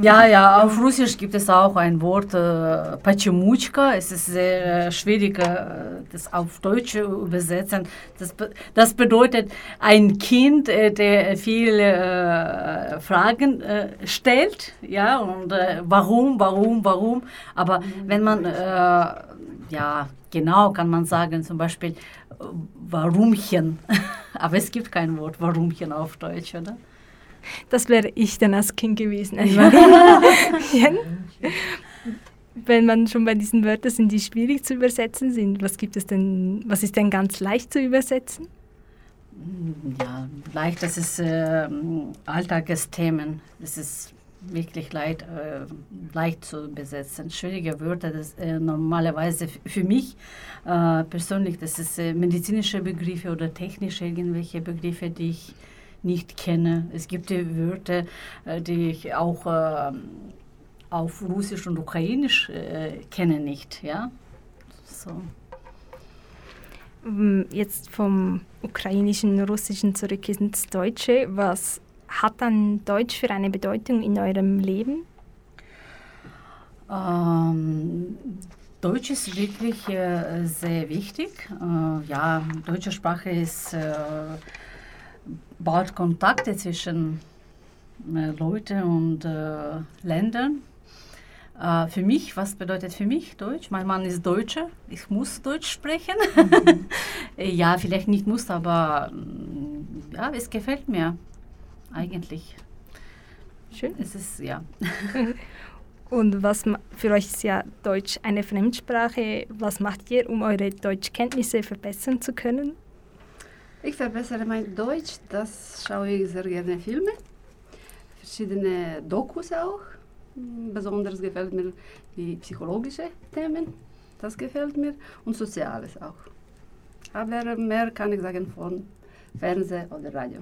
Ja, ja, auf Russisch gibt es auch ein Wort, äh, Pachemuchka. Es ist sehr äh, schwierig, äh, das auf Deutsch zu übersetzen. Das, das bedeutet ein Kind, äh, der viele äh, Fragen äh, stellt, ja, und äh, warum, warum, warum. Aber wenn man, ja, genau kann man sagen, zum Beispiel, warumchen. Aber es gibt kein Wort warumchen auf Deutsch, oder? Das wäre ich dann als Kind gewesen. Ein Marienchen. Wenn man schon bei diesen Wörtern sind, die schwierig zu übersetzen sind, was gibt es denn, was ist denn ganz leicht zu übersetzen? Ja, leicht, das ist äh, Alltagsthemen. Das ist wirklich leicht, äh, leicht zu besetzen. Schwierige Wörter, das äh, normalerweise für mich äh, persönlich, das ist äh, medizinische Begriffe oder technische irgendwelche Begriffe, die ich nicht kenne. Es gibt Wörter, äh, die ich auch äh, auf Russisch und Ukrainisch äh, kenne nicht, ja. So. Ähm, Jetzt vom Ukrainischen, Russischen zurück ins Deutsche. Was hat dann Deutsch für eine Bedeutung in eurem Leben? Ähm, Deutsch ist wirklich äh, sehr wichtig. Äh, ja, deutsche Sprache ist äh, baut Kontakte zwischen äh, Leuten und äh, Ländern. Äh, für mich, was bedeutet für mich Deutsch? Mein Mann ist Deutscher, ich muss Deutsch sprechen. ja, vielleicht nicht muss, aber mm, ja, es gefällt mir eigentlich. Schön. Es ist, ja. Und was für euch ist ja Deutsch eine Fremdsprache. Was macht ihr, um eure Deutschkenntnisse verbessern zu können? Ich verbessere mein Deutsch, das schaue ich sehr gerne Filme, verschiedene Dokus auch. Besonders gefällt mir die psychologische Themen, das gefällt mir und Soziales auch. Aber mehr kann ich sagen von Fernsehen oder Radio.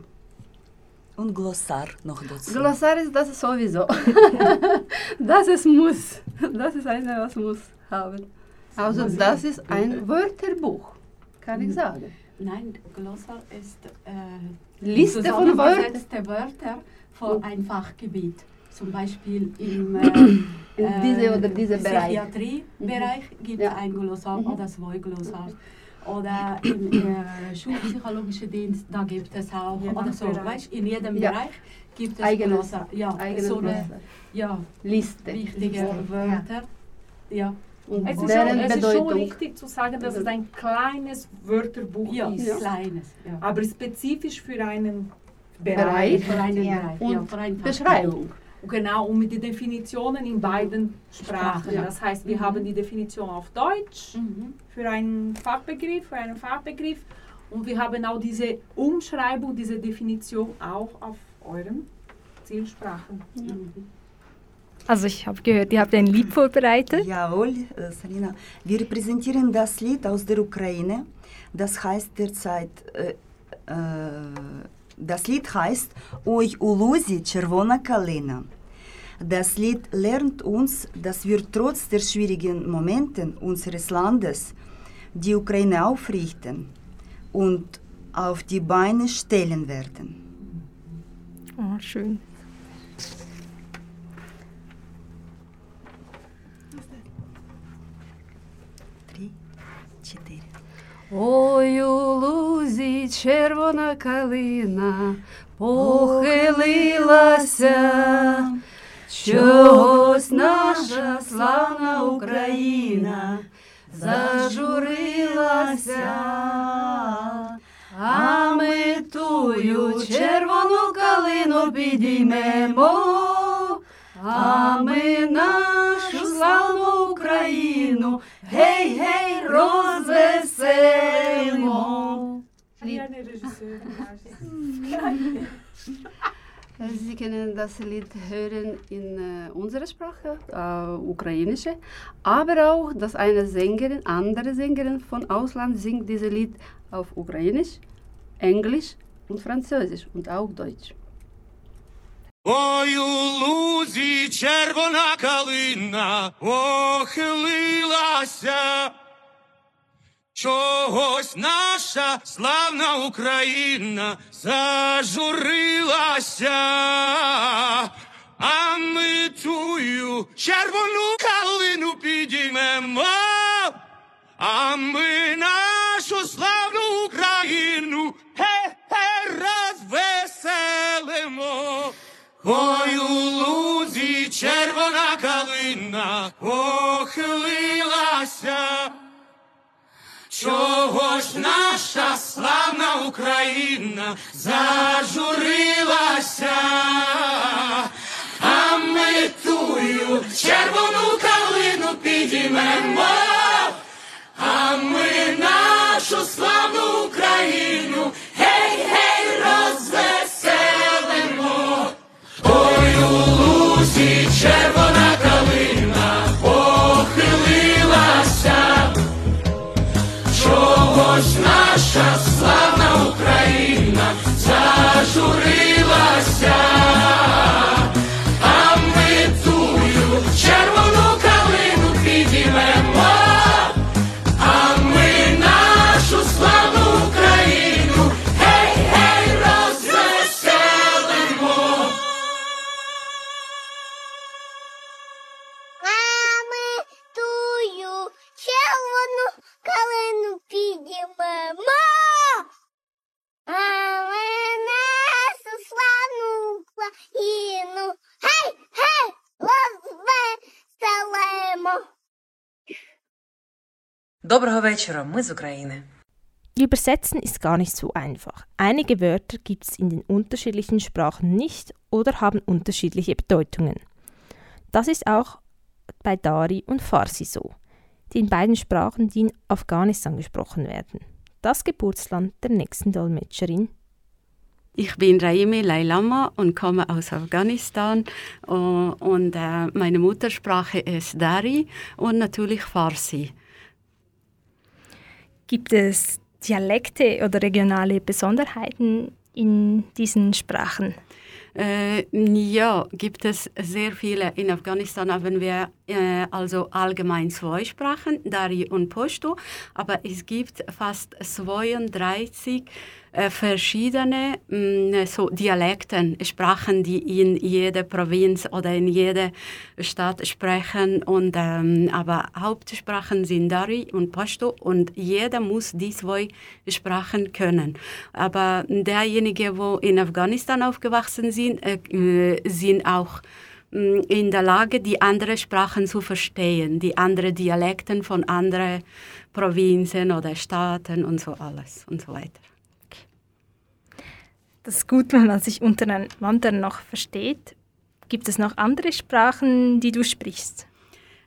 Und Glossar noch dazu. Glossar ist das sowieso. das ist muss. Das ist eine, was muss haben. Also das ist- ist ein Wörterbuch, kann ich sagen. Nein, Glossar ist äh, Liste von Wörtern. Wörter von ein Fachgebiet. Zum Beispiel im äh, In diese oder diese Bereich. Psychiatriebereich gibt es Ja. ein Glossar Mhm. oder zwei Glossars. Oder im äh, schulpsychologischen Dienst, da gibt es auch, Je oder so, Bereich. weißt, in jedem Ja. Bereich gibt es Eigenes- Glossar. Ja, eigenes so eine ja, Liste. wichtige Liste. Wörter. Ja. Und Es ist, schon, es ist schon richtig zu sagen, dass es ein kleines Wörterbuch Ja, ist. ja. kleines, ja. Aber spezifisch für einen Bereich. Bereich. Für einen. Bereich, Und für Beschreibung. Genau, und mit den Definitionen in beiden Sprachen. Ja. Das heißt, wir Mhm. haben die Definition auf Deutsch Mhm. für einen Fachbegriff, für einen Fachbegriff. Und wir haben auch diese Umschreibung, diese Definition auch auf euren Zielsprachen. Also ich habe gehört, ihr habt ein Lied vorbereitet. Jawohl, äh, Salina. Wir präsentieren das Lied aus der Ukraine. Das heißt derzeit, äh, äh, das Lied heißt Ой у лузі червона калина. Das Lied lernt uns, dass wir trotz der schwierigen Momente unseres Landes die Ukraine aufrichten und auf die Beine stellen werden. Oh, schön. Ой, у лузі червона калина похилилася, чогось наша славна Україна зажурилася, А ми тую червону калину підіймемо, а ми нашу славну Україну, гей, гей, розвеселимо. Sie können das Lied hören in äh, unserer Sprache, äh, ukrainische, aber auch, dass eine Sängerin, andere Sängerin von Ausland singt dieses Lied auf ukrainisch, englisch und französisch und auch deutsch. Ой, у лузі червона калина охилилася. Чогось наша славна Україна зажурилася, а ми тую червону калину підіймемо, а ми нашу славну Україну Ой, у лузі червона калина охилилася. Чого ж наша славна Україна зажурилася, а ми тую червону калину підіймемо, а ми нашу славну Україну зажурилася, розвеселимо. Доброго вечора, ми з України. Übersetzen ist gar nicht so einfach. Einige Wörter gibt es in den unterschiedlichen Sprachen nicht oder haben unterschiedliche Bedeutungen. Das ist auch bei Dari und Farsi so, die in beiden Sprachen, die in Afghanistan gesprochen werden. Das Geburtsland der nächsten Dolmetscherin ich bin Raimi Lailama und komme aus Afghanistan äh, und äh, meine Muttersprache ist Dari und natürlich Farsi. Gibt es Dialekte oder regionale Besonderheiten in diesen Sprachen? Äh, ja, gibt es sehr viele. In Afghanistan haben wir äh, also allgemein zwei Sprachen, Dari und Pashto, aber es gibt fast 32 äh, verschiedene mh, so Dialekten, Sprachen, die in jeder Provinz oder in jeder Stadt sprechen. Und, ähm, aber Hauptsprachen sind Dari und Pashto und jeder muss die zwei Sprachen können. Aber derjenige, wo in Afghanistan aufgewachsen sind, äh, äh, sind auch in der Lage, die anderen Sprachen zu verstehen, die anderen Dialekten von anderen Provinzen oder Staaten und so alles und so weiter. Das ist gut, wenn man sich untereinander noch versteht. Gibt es noch andere Sprachen, die du sprichst?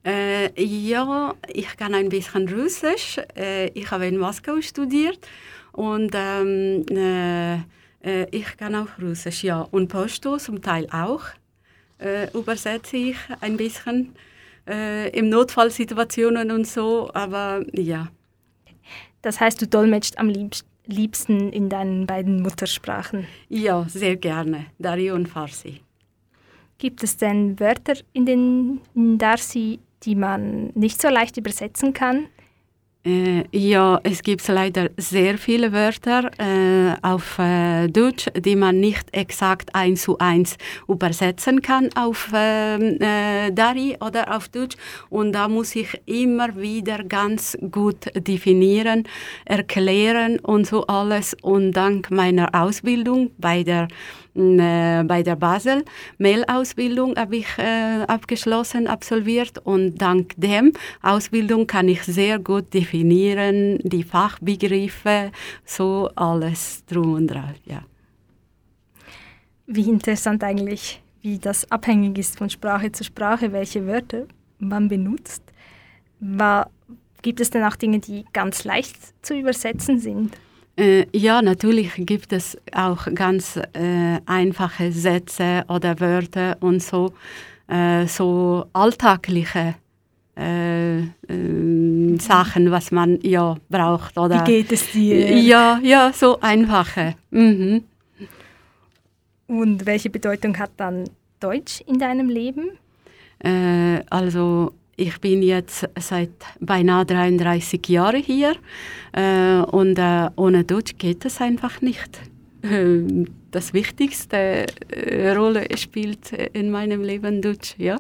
Äh, ja, ich kann ein bisschen Russisch. Äh, ich habe in Moskau studiert und ähm, äh, äh, ich kann auch Russisch, ja. Und Pashto zum Teil auch. Äh, übersetze ich ein bisschen äh, in Notfallsituationen und so, aber ja. Das heißt, du dolmetscht am liebst, liebsten in deinen beiden Muttersprachen. Ja, sehr gerne. Dari und Farsi. Gibt es denn Wörter in den in Darsi, die man nicht so leicht übersetzen kann? Äh, ja, es gibt leider sehr viele Wörter äh, auf äh, Deutsch, die man nicht exakt eins zu eins übersetzen kann auf ähm, äh, Dari oder auf Deutsch. Und da muss ich immer wieder ganz gut definieren, erklären und so alles. Und dank meiner Ausbildung bei der bei der Basel Mailausbildung habe ich äh, abgeschlossen, absolviert und dank dem Ausbildung kann ich sehr gut definieren, die Fachbegriffe, so alles drum und dran, ja. Wie interessant eigentlich, wie das abhängig ist von Sprache zu Sprache, welche Wörter man benutzt. War, gibt es denn auch Dinge, die ganz leicht zu übersetzen sind? Äh, ja, natürlich gibt es auch ganz äh, einfache Sätze oder Wörter und so, äh, so alltägliche äh, ähm, Sachen, was man ja braucht. Oder, Wie geht es dir? Ja, ja, so einfache. Mhm. Und welche Bedeutung hat dann Deutsch in deinem Leben? Äh, also ich bin jetzt seit beinahe 33 Jahren hier äh, und äh, ohne Deutsch geht es einfach nicht. Ähm, Das wichtigste äh, Rolle spielt in meinem Leben Deutsch, ja.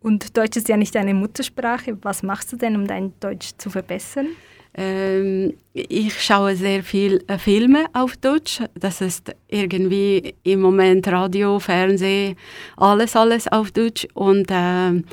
Und Deutsch ist ja nicht deine Muttersprache. Was machst du denn, um dein Deutsch zu verbessern? Ähm, ich schaue sehr viel äh, Filme auf Deutsch. Das ist irgendwie im Moment Radio, Fernsehen, alles, alles auf Deutsch. Und ähm,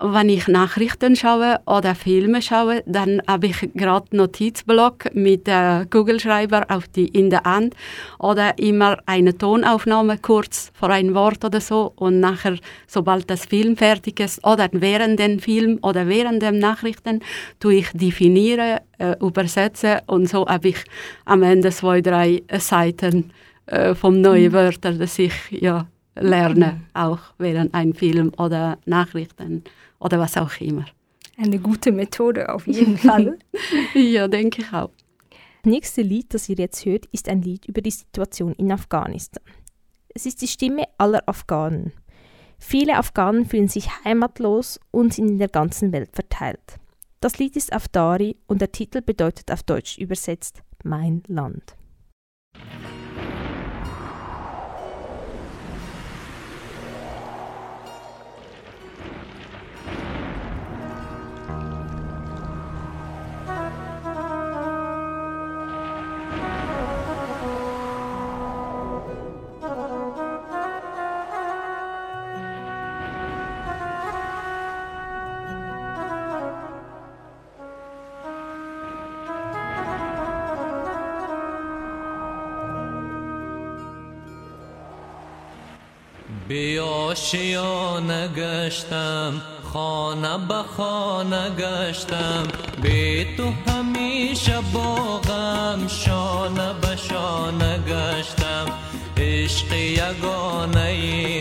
wenn ich Nachrichten schaue oder Filme schaue, dann habe ich gerade Notizblock mit äh, Kugelschreiber auf die, in der Hand oder immer eine Tonaufnahme kurz vor ein Wort oder so und nachher, sobald das Film fertig ist oder während dem Film oder während den Nachrichten, tue ich definiere, äh, übersetze und so habe ich am Ende zwei, drei Seiten äh, vom neuen Mhm. Wörter, das ich ja lerne, auch während ein Film oder Nachrichten oder was auch immer. Eine gute Methode auf jeden Fall. ja, denke ich auch. Das nächste Lied, das ihr jetzt hört, ist ein Lied über die Situation in Afghanistan. Es ist die Stimme aller Afghanen. Viele Afghanen fühlen sich heimatlos und sind in der ganzen Welt verteilt. Das Lied ist auf Dari und der Titel bedeutet auf Deutsch übersetzt Mein Land. آشیانه گشتم خانه به خانه گشتم. به تو همیشه باغم شانه به شانه گشتم. عشق یگانه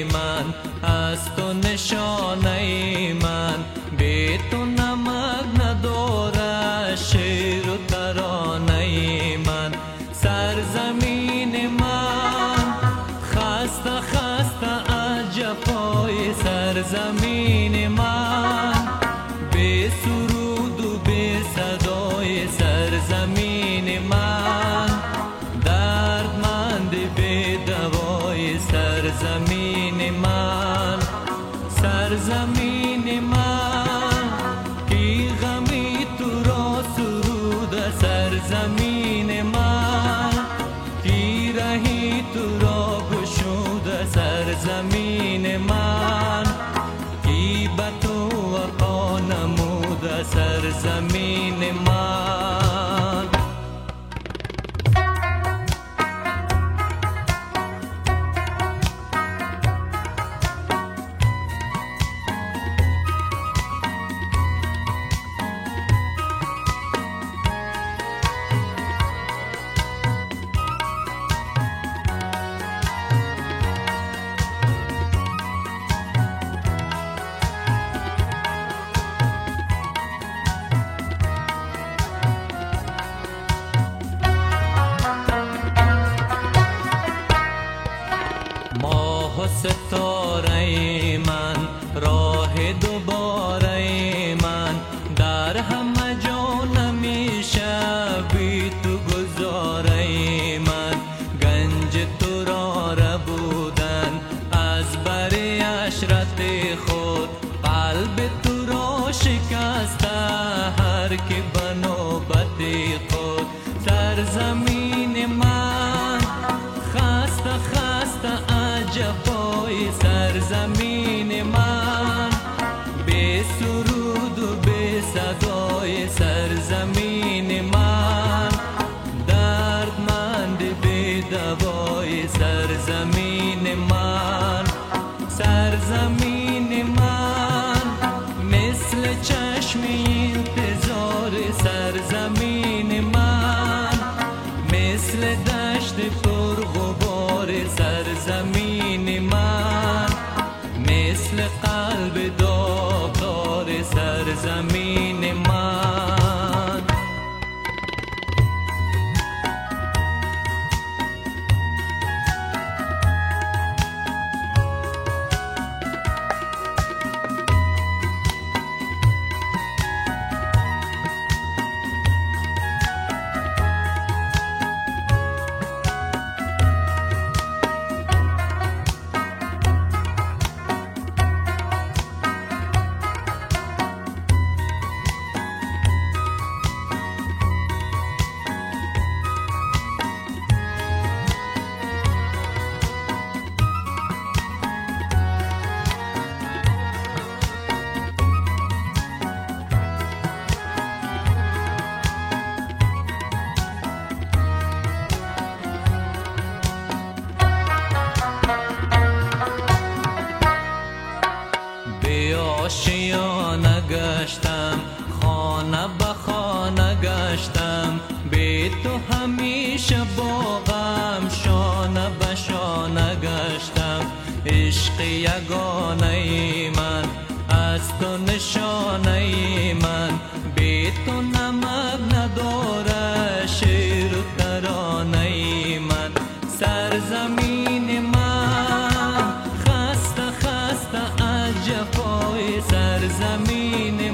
جفای سرزمین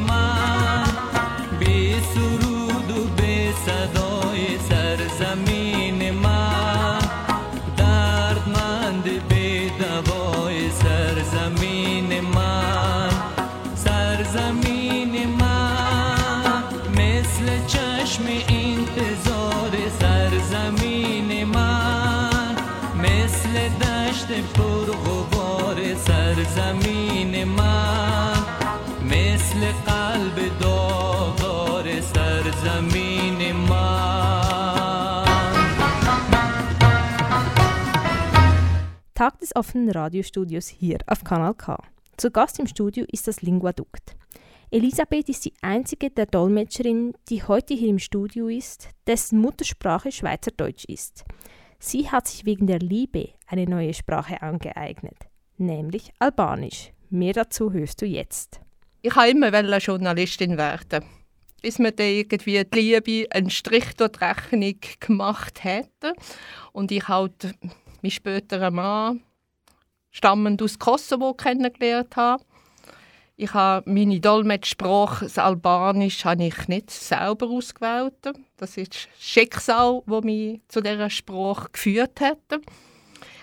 des offenen Radiostudios hier auf Kanal K. Zu Gast im Studio ist das Linguadukt. Elisabeth ist die einzige der Dolmetscherin, die heute hier im Studio ist, dessen Muttersprache Schweizerdeutsch ist. Sie hat sich wegen der Liebe eine neue Sprache angeeignet, nämlich Albanisch. Mehr dazu hörst du jetzt. Ich wollte immer Journalistin werden. Bis mir dann irgendwie die Liebe einen Strich durch die Rechnung gemacht hätte. Und ich halt meinen späteren Mann stammend aus Kosovo kennengelernt habe. Ich habe meine Dolmetschsprache, das Albanisch, habe ich nicht selber ausgewählt. Das ist das Schicksal, das mich zu dieser Sprache geführt hat.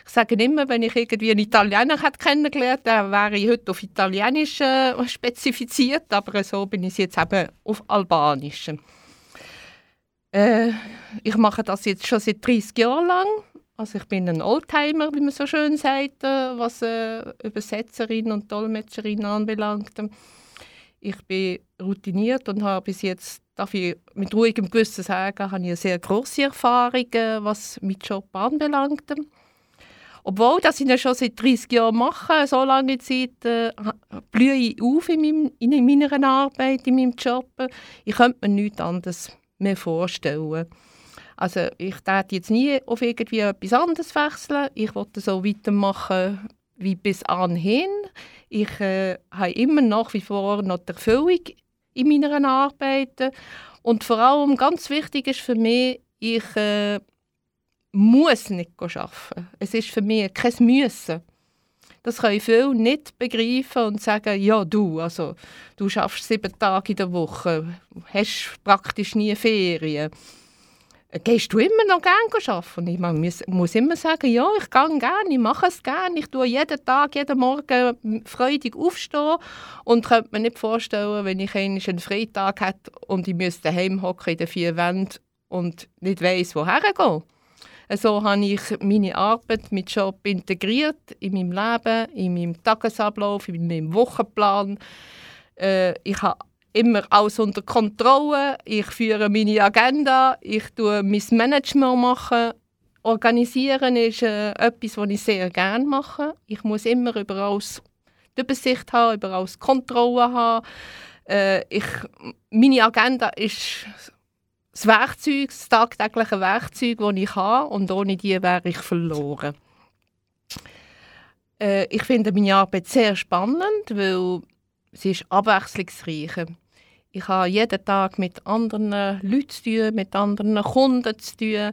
Ich sage immer, wenn ich irgendwie einen Italiener hätte kennengelernt hätte, wäre ich heute auf Italienisch äh, spezifiziert, aber so bin ich jetzt eben auf Albanisch. Äh, ich mache das jetzt schon seit 30 Jahren lang. Also ich bin ein Oldtimer, wie man so schön sagt, äh, was äh, Übersetzerin und Dolmetscherin anbelangt. Ich bin routiniert und habe bis jetzt, darf ich mit ruhigem Gewissen sagen, habe ich sehr grosse Erfahrung, äh, was meinen Job anbelangt. Obwohl dass ich ihn schon seit 30 Jahren mache, so lange Zeit, äh, blühe ich auf in, meinem, in meiner Arbeit, in meinem Job. Ich könnte mir nichts anderes mehr vorstellen. Also ich werde jetzt nie auf irgendwie etwas anderes wechseln. Ich wollte so weitermachen wie bis anhin. Ich äh, habe immer nach wie vor noch die Erfüllung in meiner Arbeit. Und vor allem ganz wichtig ist für mich, ich äh, muss nicht arbeiten. Es ist für mich kein Müssen. Das können viele nicht begreifen und sagen, ja du, also du schaffst sieben Tage in der Woche, hast praktisch nie Ferien. Gehst du immer noch gerne arbeiten? Ich muss, muss immer sagen, ja, ich gehe gerne, ich mache es gerne. Ich tue jeden Tag, jeden Morgen freudig aufstehen und könnte mir nicht vorstellen, wenn ich einen Freitag hätte und ich müsste daheim in den vier Wänden und nicht weiss, woher gehen. So habe ich meine Arbeit mit Job integriert in meinem Leben, in meinem Tagesablauf, in meinem Wochenplan. Äh, ich habe immer alles unter Kontrolle. Ich führe meine Agenda. Ich tue mein Management machen. Organisieren ist äh, etwas, was ich sehr gerne mache. Ich muss immer über alles die Übersicht haben, über alles Kontrolle haben. Äh, ich, meine Agenda ist das Werkzeug, das tagtägliche Werkzeug, das ich habe und ohne die wäre ich verloren. Äh, ich finde meine Arbeit sehr spannend, weil sie ist abwechslungsreich. Ich habe jeden Tag mit anderen Leuten zu tun, mit anderen Kunden zu tun.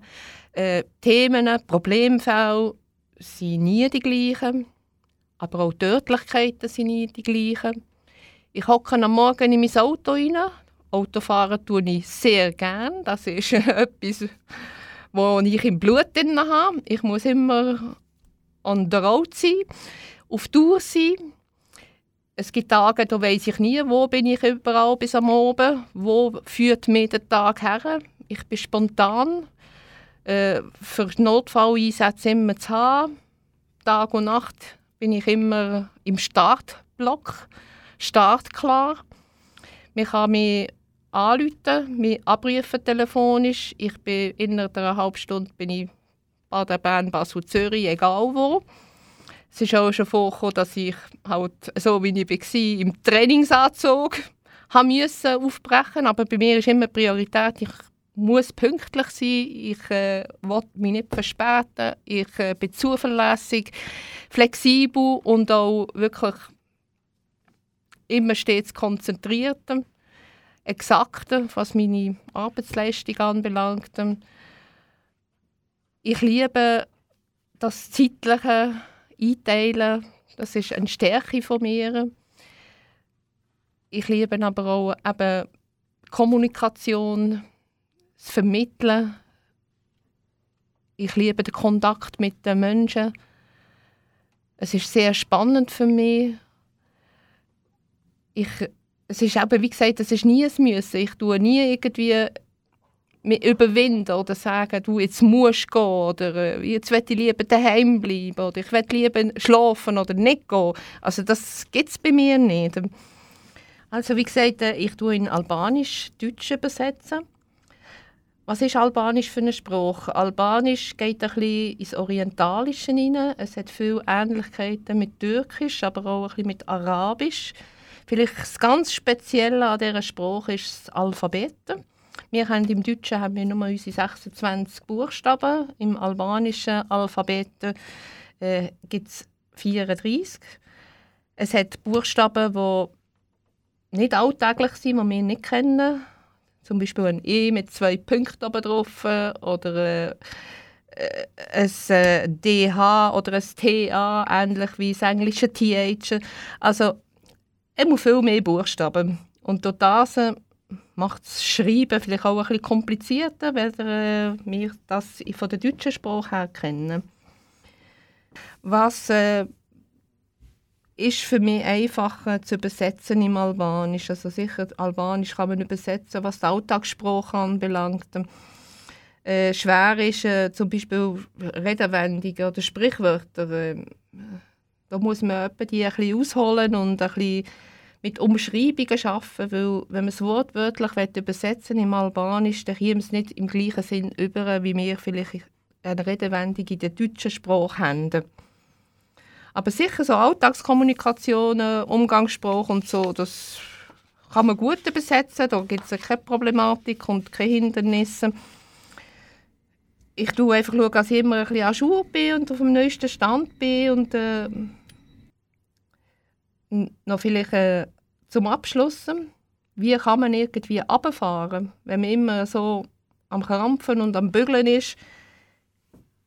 Äh, Themen, Problemfälle sind nie die gleichen, aber auch Tödlichkeiten sind nie die gleichen. Ich hocke am Morgen in mein Auto rein. Autofahren tue ich sehr gern. Das ist etwas, wo ich im Blut habe. Ich muss immer on the road sein, auf Tour sein. Es gibt Tage, da weiß ich nie, wo bin ich überall bis am Abend, wo führt mir der Tag her. Ich bin spontan, äh, für Notfalleinsätze immer zu haben. Tag und Nacht bin ich immer im Startblock, startklar. Man kann mich anrufen, mich abrufen telefonisch. Ich bin innerhalb einer halben Stunde bin ich Baden, Bern, Basel, Zürich, egal wo. Es ist auch schon vorgekommen, dass ich halt, so wie ich war, im Trainingsanzug haben müssen aufbrechen Aber bei mir ist immer Priorität, ich muss pünktlich sein, ich äh, will mich nicht verspäten, ich äh, bin zuverlässig, flexibel und auch wirklich immer stets konzentriert, exakt, was meine Arbeitsleistung anbelangt. Ich liebe das zeitliche Einteilen, das ist eine Stärke von mir. Ich liebe aber auch eben Kommunikation, das Vermitteln. Ich liebe den Kontakt mit den Menschen. Es ist sehr spannend für mich. Ich, es ist eben, wie gesagt, es ist nie ein Müssen. Ich tue nie irgendwie überwinden oder sagen, du, jetzt musst du gehen oder äh, jetzt will ich lieber daheim bleiben oder ich will lieber schlafen oder nicht gehen. Also das gibt es bei mir nicht. Also wie gesagt, äh, ich tue in Albanisch Deutsch übersetzen. Was ist Albanisch für eine Sprache? Albanisch geht ein bisschen ins Orientalische hinein. Es hat viele Ähnlichkeiten mit Türkisch, aber auch ein bisschen mit Arabisch. Vielleicht das ganz Spezielle an dieser Sprache ist das Alphabet. Wir haben im Deutschen haben wir nur unsere 26 Buchstaben. Im albanischen Alphabet äh, gibt es 34. Es hat Buchstaben, die nicht alltäglich sind, die wir nicht kennen. Zum Beispiel ein E mit zwei Punkten oben drauf oder äh, äh, ein DH oder ein TA, ähnlich wie das englische TH. Also, immer viel mehr Buchstaben. Und durch das macht das Schreiben vielleicht auch ein bisschen komplizierter, weil äh, wir das von der deutschen Sprache her kennen. Was äh, ist für mich einfacher zu übersetzen im Albanisch. Also sicher, Albanisch kann man übersetzen, was die Alltagssprache anbelangt. Äh, schwer ist äh, zum Beispiel Redewendungen oder Sprichwörter. Äh, da muss man die ein bisschen ausholen und ein bisschen mit Umschreibungen arbeiten, weil wenn man es wortwörtlich übersetzen im Albanisch, dann käme es nicht im gleichen Sinn über, wie wir vielleicht eine Redewendung in der deutschen Sprache haben. Aber sicher so Alltagskommunikationen, Umgangssprache und so, das kann man gut übersetzen, da gibt es keine Problematik und keine Hindernisse. Ich schaue einfach, dass ich immer ein bisschen an Schuhe bin und auf dem neuesten Stand bin und äh, noch vielleicht äh, zum Abschluss, wie kann man irgendwie runterfahren, wenn man immer so am Krampfen und am Bügeln ist,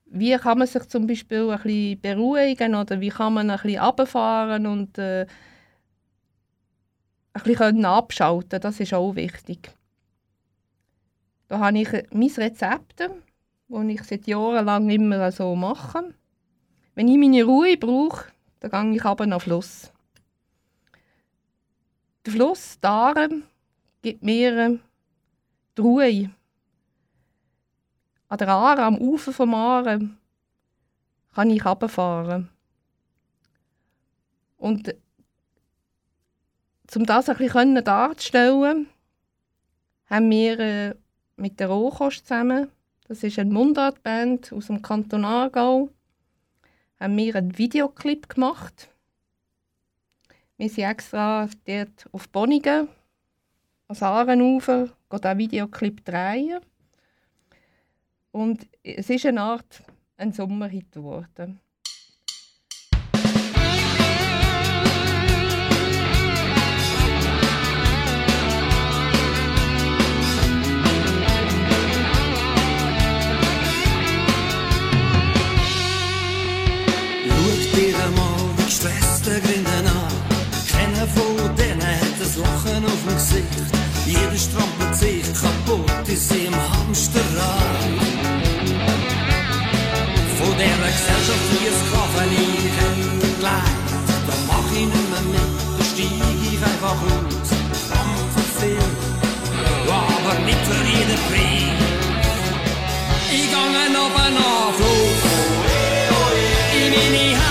wie kann man sich zum Beispiel ein bisschen beruhigen oder wie kann man ein bisschen runterfahren und äh, ein bisschen abschalten Das ist auch wichtig. Da habe ich mein Rezept, das ich seit Jahren lang immer so mache. Wenn ich meine Ruhe brauche, dann gehe ich runter nach Fluss. Der Fluss, die Aare, gibt mir die Ruhe an der Aare, am Ufer vom Aare, kann ich runterfahren. Und um das ein bisschen darzustellen, haben wir äh, mit der Rohkost zusammen, das ist eine Mundartband aus dem Kanton Aargau, haben wir einen Videoclip gemacht. Wir sind extra dort auf Bonnigen ans Aarenufer, den Videoclip drehen. Und es ist eine Art ein Sommerhit geworden. Schaut dir einmal die gestressten Grinden an. Von denen hat ein Lachen auf dem Gesicht. Jeder strampelt sich kaputt in seinem Hamsterrad. Von dieser Gesellschaft wie ein Sklaven ich. Da mach ich nicht mehr mit, da steig ich einfach aus. Dampfen viel, aber nicht für jeden Preis. Ich gehe auf einen Anflug in meine heilige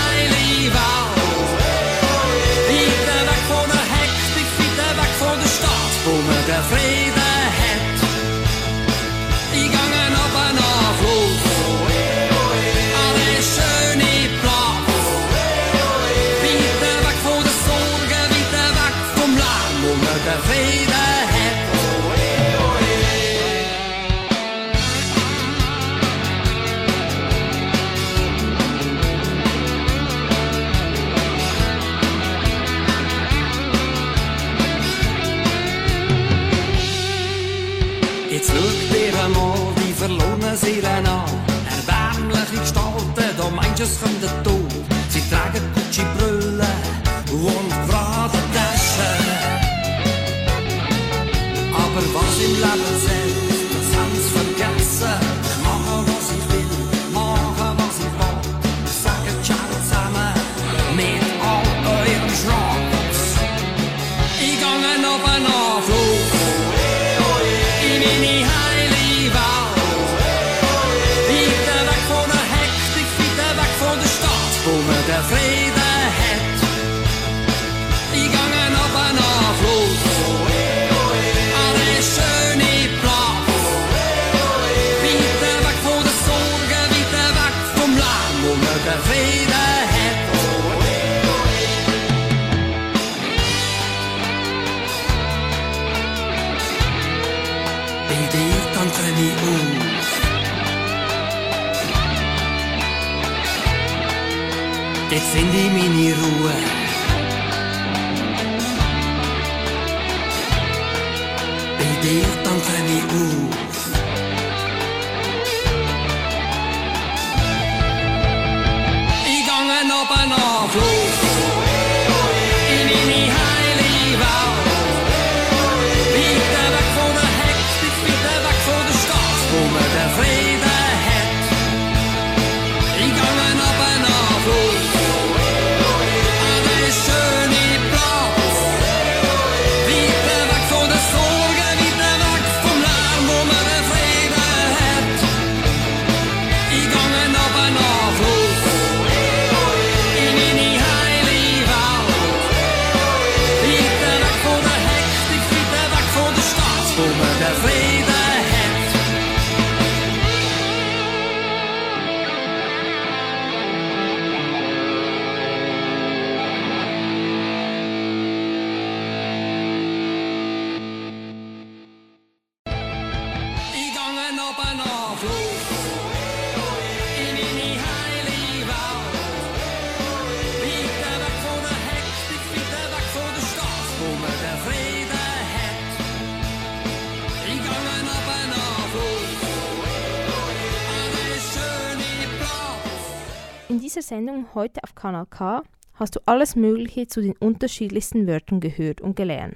heute auf Kanal K hast du alles Mögliche zu den unterschiedlichsten Wörtern gehört und gelernt.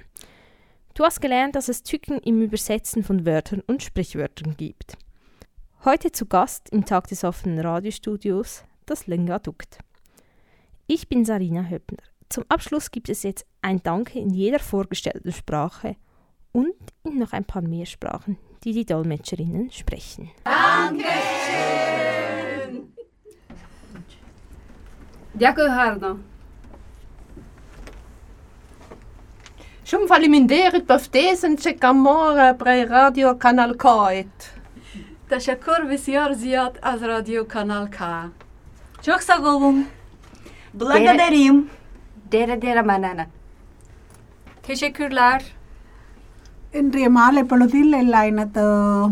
Du hast gelernt, dass es Tücken im Übersetzen von Wörtern und Sprichwörtern gibt. Heute zu Gast im Tag des offenen Radiostudios das Lengadukt. Ich bin Sarina Höppner. Zum Abschluss gibt es jetzt ein Danke in jeder vorgestellten Sprache und in noch ein paar mehr Sprachen, die die Dolmetscherinnen sprechen. Dankeschön! Дякую гарно. Шум фалиминдерит бафтесен чекамора برای رادیو کانال کایت تشکر بسیار زیاد از رادیو کانال K. Çok sağ olun. Благодарим. Dere dere manana. Teşekkürler. இன்றைய மாலை பொழுதில் எல்லா இனத்த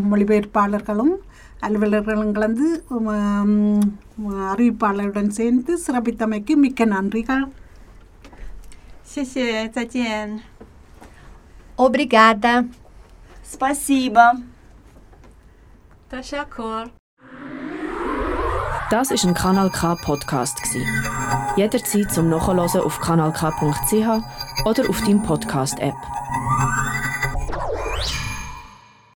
மொழிபெயர்ப்பாளர்களும் அலுவலர்களும் கலந்து Ripaludan Sentis, Rabitameki, Mikenan Rikal. Obrigada. Спасибо. Tashakor. Das ist ein Kanal K Podcast Jederzeit zum Nachhören auf kanalk.ch oder auf deinem Podcast App.